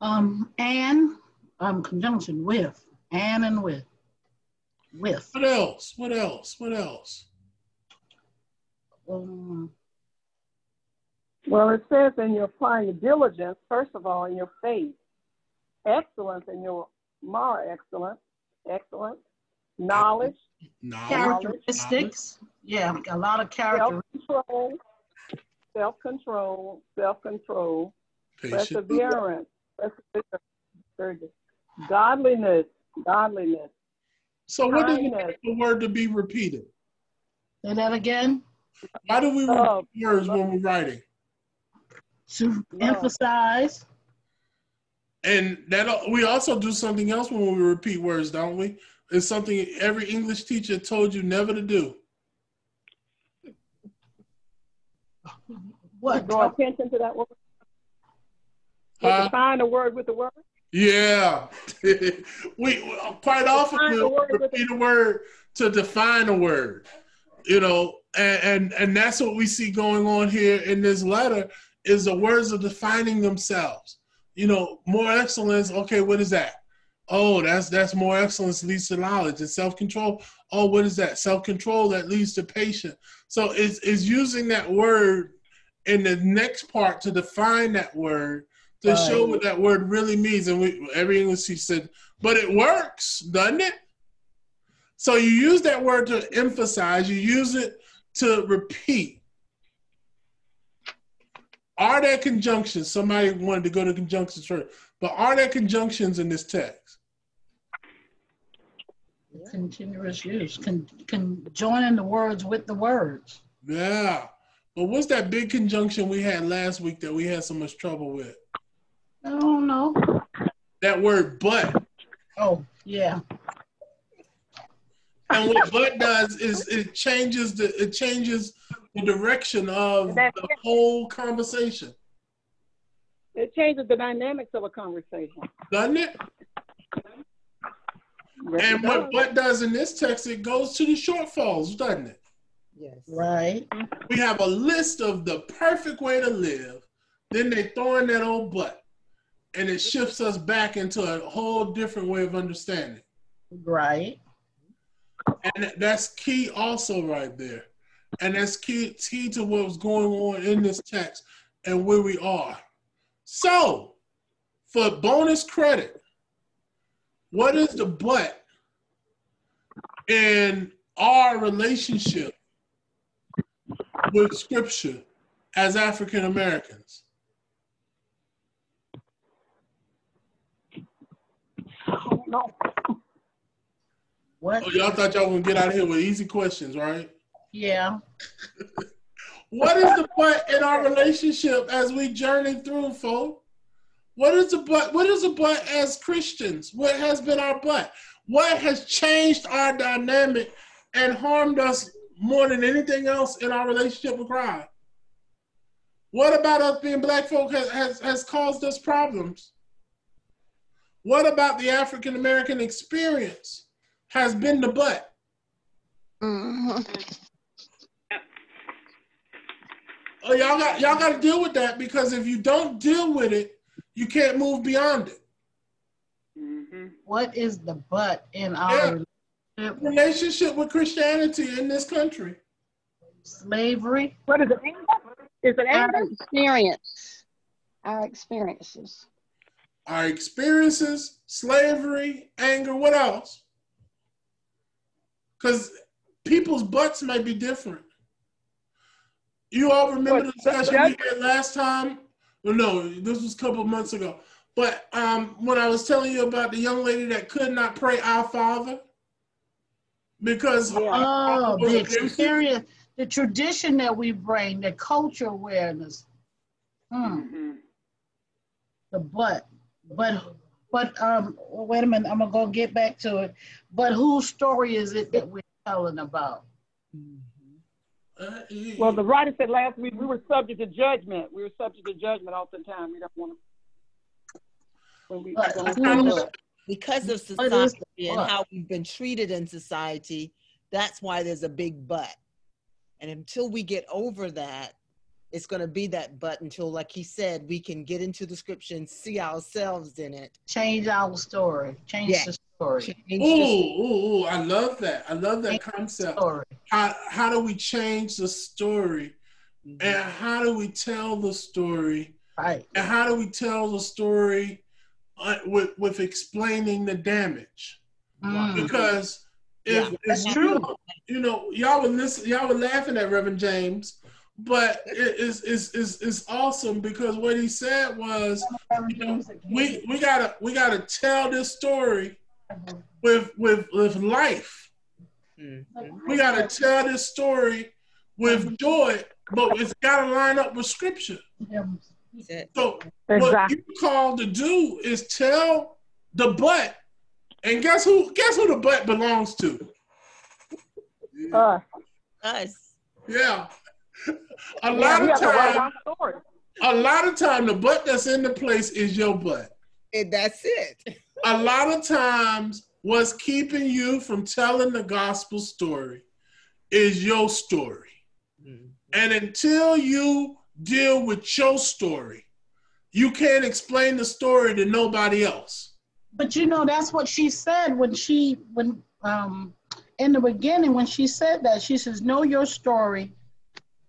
Um, and um, conjunction with, and and with, with. What else? What else? What else? Um, Well, it says in your applying diligence, first of all, in your faith, excellence in your moral excellence, excellence, knowledge, Knowledge, characteristics. Yeah, a lot of character. self-control, self-control, self-control, patience. perseverance, perseverance, very godliness, godliness, So what does it kindness. take the word to be repeated? Say that again. Why do we repeat words when we're writing? To emphasize. And that we also do something else when we repeat words, don't we? It's something every English teacher told you never to do. What? draw attention to that word. Huh? Define a word with the word. Yeah, [LAUGHS] we quite often Define the we'll word repeat a word to define a word, you know, and, and and that's what we see going on here in this letter is the words are defining themselves. You know, more excellence. Okay, what is that? Oh, that's that's more excellence leads to knowledge and self control. Oh, what is that? Self control that leads to patience. So it's it's using that word in the next part to define that word to show what that word really means. And we, every English teacher said, but it works, doesn't it? So you use that word to emphasize, you use it to repeat. Are there conjunctions? Somebody wanted to go to conjunctions first, but are there conjunctions in this text? Continuous use. Con, con, joining the words with the words. Yeah. But what's that big conjunction we had last week that we had so much trouble with? I don't know. That word but. Oh, yeah. And what but does is it changes the it changes the direction of the whole conversation, It changes the dynamics of a conversation. doesn't it? Yes, And it what does. does in this text, it goes to the shortfalls, doesn't it? Yes. Right. We have a list of the perfect way to live. Then they throw in that old butt. and it shifts us back into a whole different way of understanding. Right. And that's key also right there. And that's key, key to what's going on in this text and where we are. So, for bonus credit, what is the but in our relationship with scripture as African Americans? No. What? Oh, y'all thought y'all gonna get out of here with easy questions, right? Yeah. [LAUGHS] What is the but in our relationship as we journey through, folk? What is the but? What is the but as Christians? What has been our but? What has changed our dynamic and harmed us more than anything else in our relationship with God? What about us being black folk has, has, has caused us problems? What about the African American experience has been the but? Mhm. Oh, y'all got y'all got to deal with that because if you don't deal with it, you can't move beyond it. Mm-hmm. What is the but in our Yeah. relationship? Relationship with Christianity in this country. slavery? What is it? Is it Our experience, our experiences. Our experiences, slavery, anger, what else? Because people's butts might be different. You all remember the What, discussion we had last time? Well, no, this was a couple months ago. But um, when I was telling you about the young lady that could not pray Our Father because her Oh, was the abusive. experience, the tradition that we bring, the culture awareness. Hmm. The but, but, but, um, wait a minute, I'm gonna go get back to it. But whose story is it that we're telling about? You- Well, the writer said last week we were subject to judgment. We were subject to judgment oftentimes. We don't want to. We, But when we who's- say that. Because of society and how we've been treated in society, that's why there's a big but. And until we get over that, it's going to be that but until, like he said, we can get into the scripture and see ourselves in it. Change our story, change Yeah. the story. Change Ooh, ooh, ooh, I love that. I love that concept. How, how do we change the story? And how do we tell the story? Right. And how do we tell the story uh, with, with explaining the damage? Mm. Because if, Yeah, that's if true. You know, y'all were listen, y'all were laughing at Reverend James, but it is is is is awesome because what he said was, you know, we we gotta we gotta tell this story with with with life. Mhm. We gotta tell this story with joy, but it's gotta line up with scripture. That's. So what Exactly. you called to do is tell the butt, and guess who? Guess who the butt belongs to? Uh, Us. Yeah, a lot we of have time, a lot of time, the butt that's in the place is your butt. And that's it. [LAUGHS] A lot of times, what's keeping you from telling the gospel story is your story. Mhm. And until you deal with your story, you can't explain the story to nobody else. But you know, that's what she said when she, when, um, in the beginning, when she said that, she says, know your story,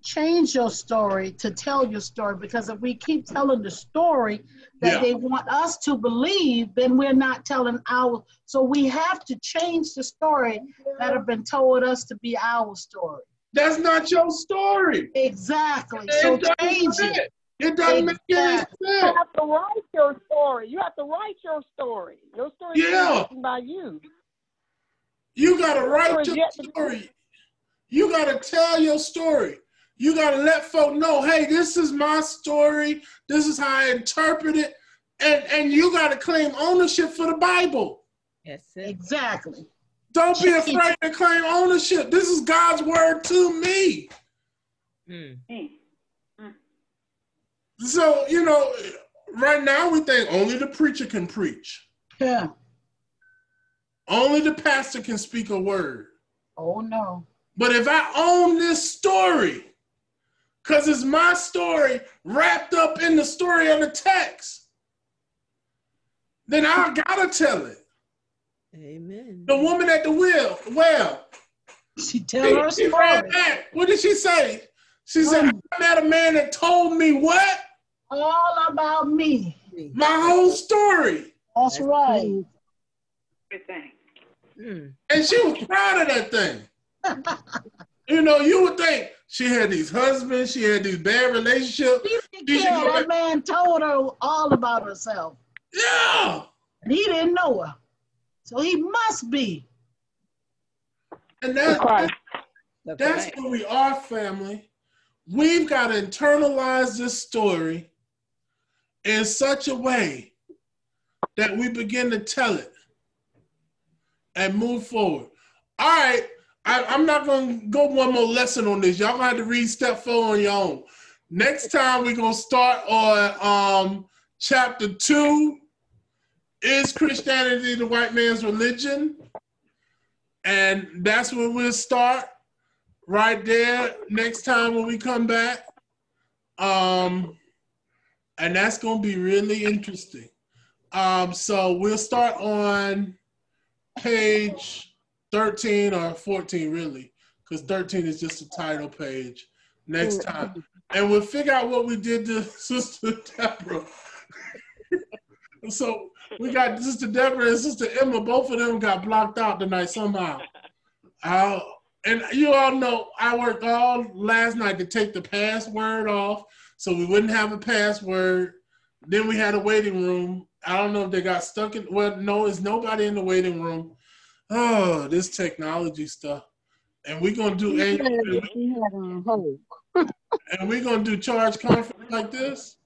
change your story to tell your story. Because if we keep telling the story that Yeah. they want us to believe, then we're not telling our, so we have to change the story that have been told us to be our story. That's not your story. Exactly. So It doesn't change fit. it. It doesn't make any Exactly. You have to write your story. You have to write your story. Your story is written by you. You gotta write your yet to be story. You gotta tell your story. You gotta let folk know, hey, this is my story. This is how I interpret it. And and you gotta claim ownership for the Bible. That's it. Exactly. Don't be afraid to claim ownership. This is God's word to me. Mm. So, you know, right now we think only the preacher can preach. Yeah. Only the pastor can speak a word. Oh no. But if I own this story, because it's my story wrapped up in the story of the text, then I gotta tell it. Amen. The woman at the wheel, well, She tell her she ran story. back. What did she say? She said, I met a man that told me what? All about me. My whole story. That's right. Everything. Mm. And she was proud of that thing. [LAUGHS] you know, you would think she had these husbands, she had these bad relationships. She should Yeah, go that man told her all about herself. Yeah. And he didn't know her. So he must be. And that, Christ. that's where we are, family. We've got to internalize this story in such a way that we begin to tell it and move forward. All right, I, I'm not to go one more lesson on this. Y'all to have to read step four on your own. Next time, we're to start on um, chapter two Is Christianity the white man's religion? And that's where we'll start right there next time when we come back. Um, and that's to be really interesting. Um, so we'll start on page 13 or 14, really, because 13 is just a title page next time. And we'll figure out what we did to [LAUGHS] Sister Deborah. so we got Sister Deborah and Sister Emma, both of them got blocked out tonight somehow. Uh, and you all know I worked all last night to take the password off so we wouldn't have a password. Then we had a waiting room. I don't know if they got stuck in. Well, no, it's nobody in the waiting room. Oh, this technology stuff. And we're gonna do He and, had, he had [LAUGHS] and we're gonna do charge conference like this.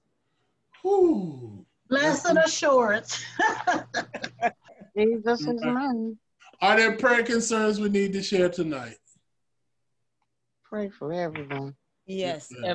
Whew. Blessed assurance. Jesus is mine. Are there prayer concerns we need to share tonight? Pray for everyone. Yes.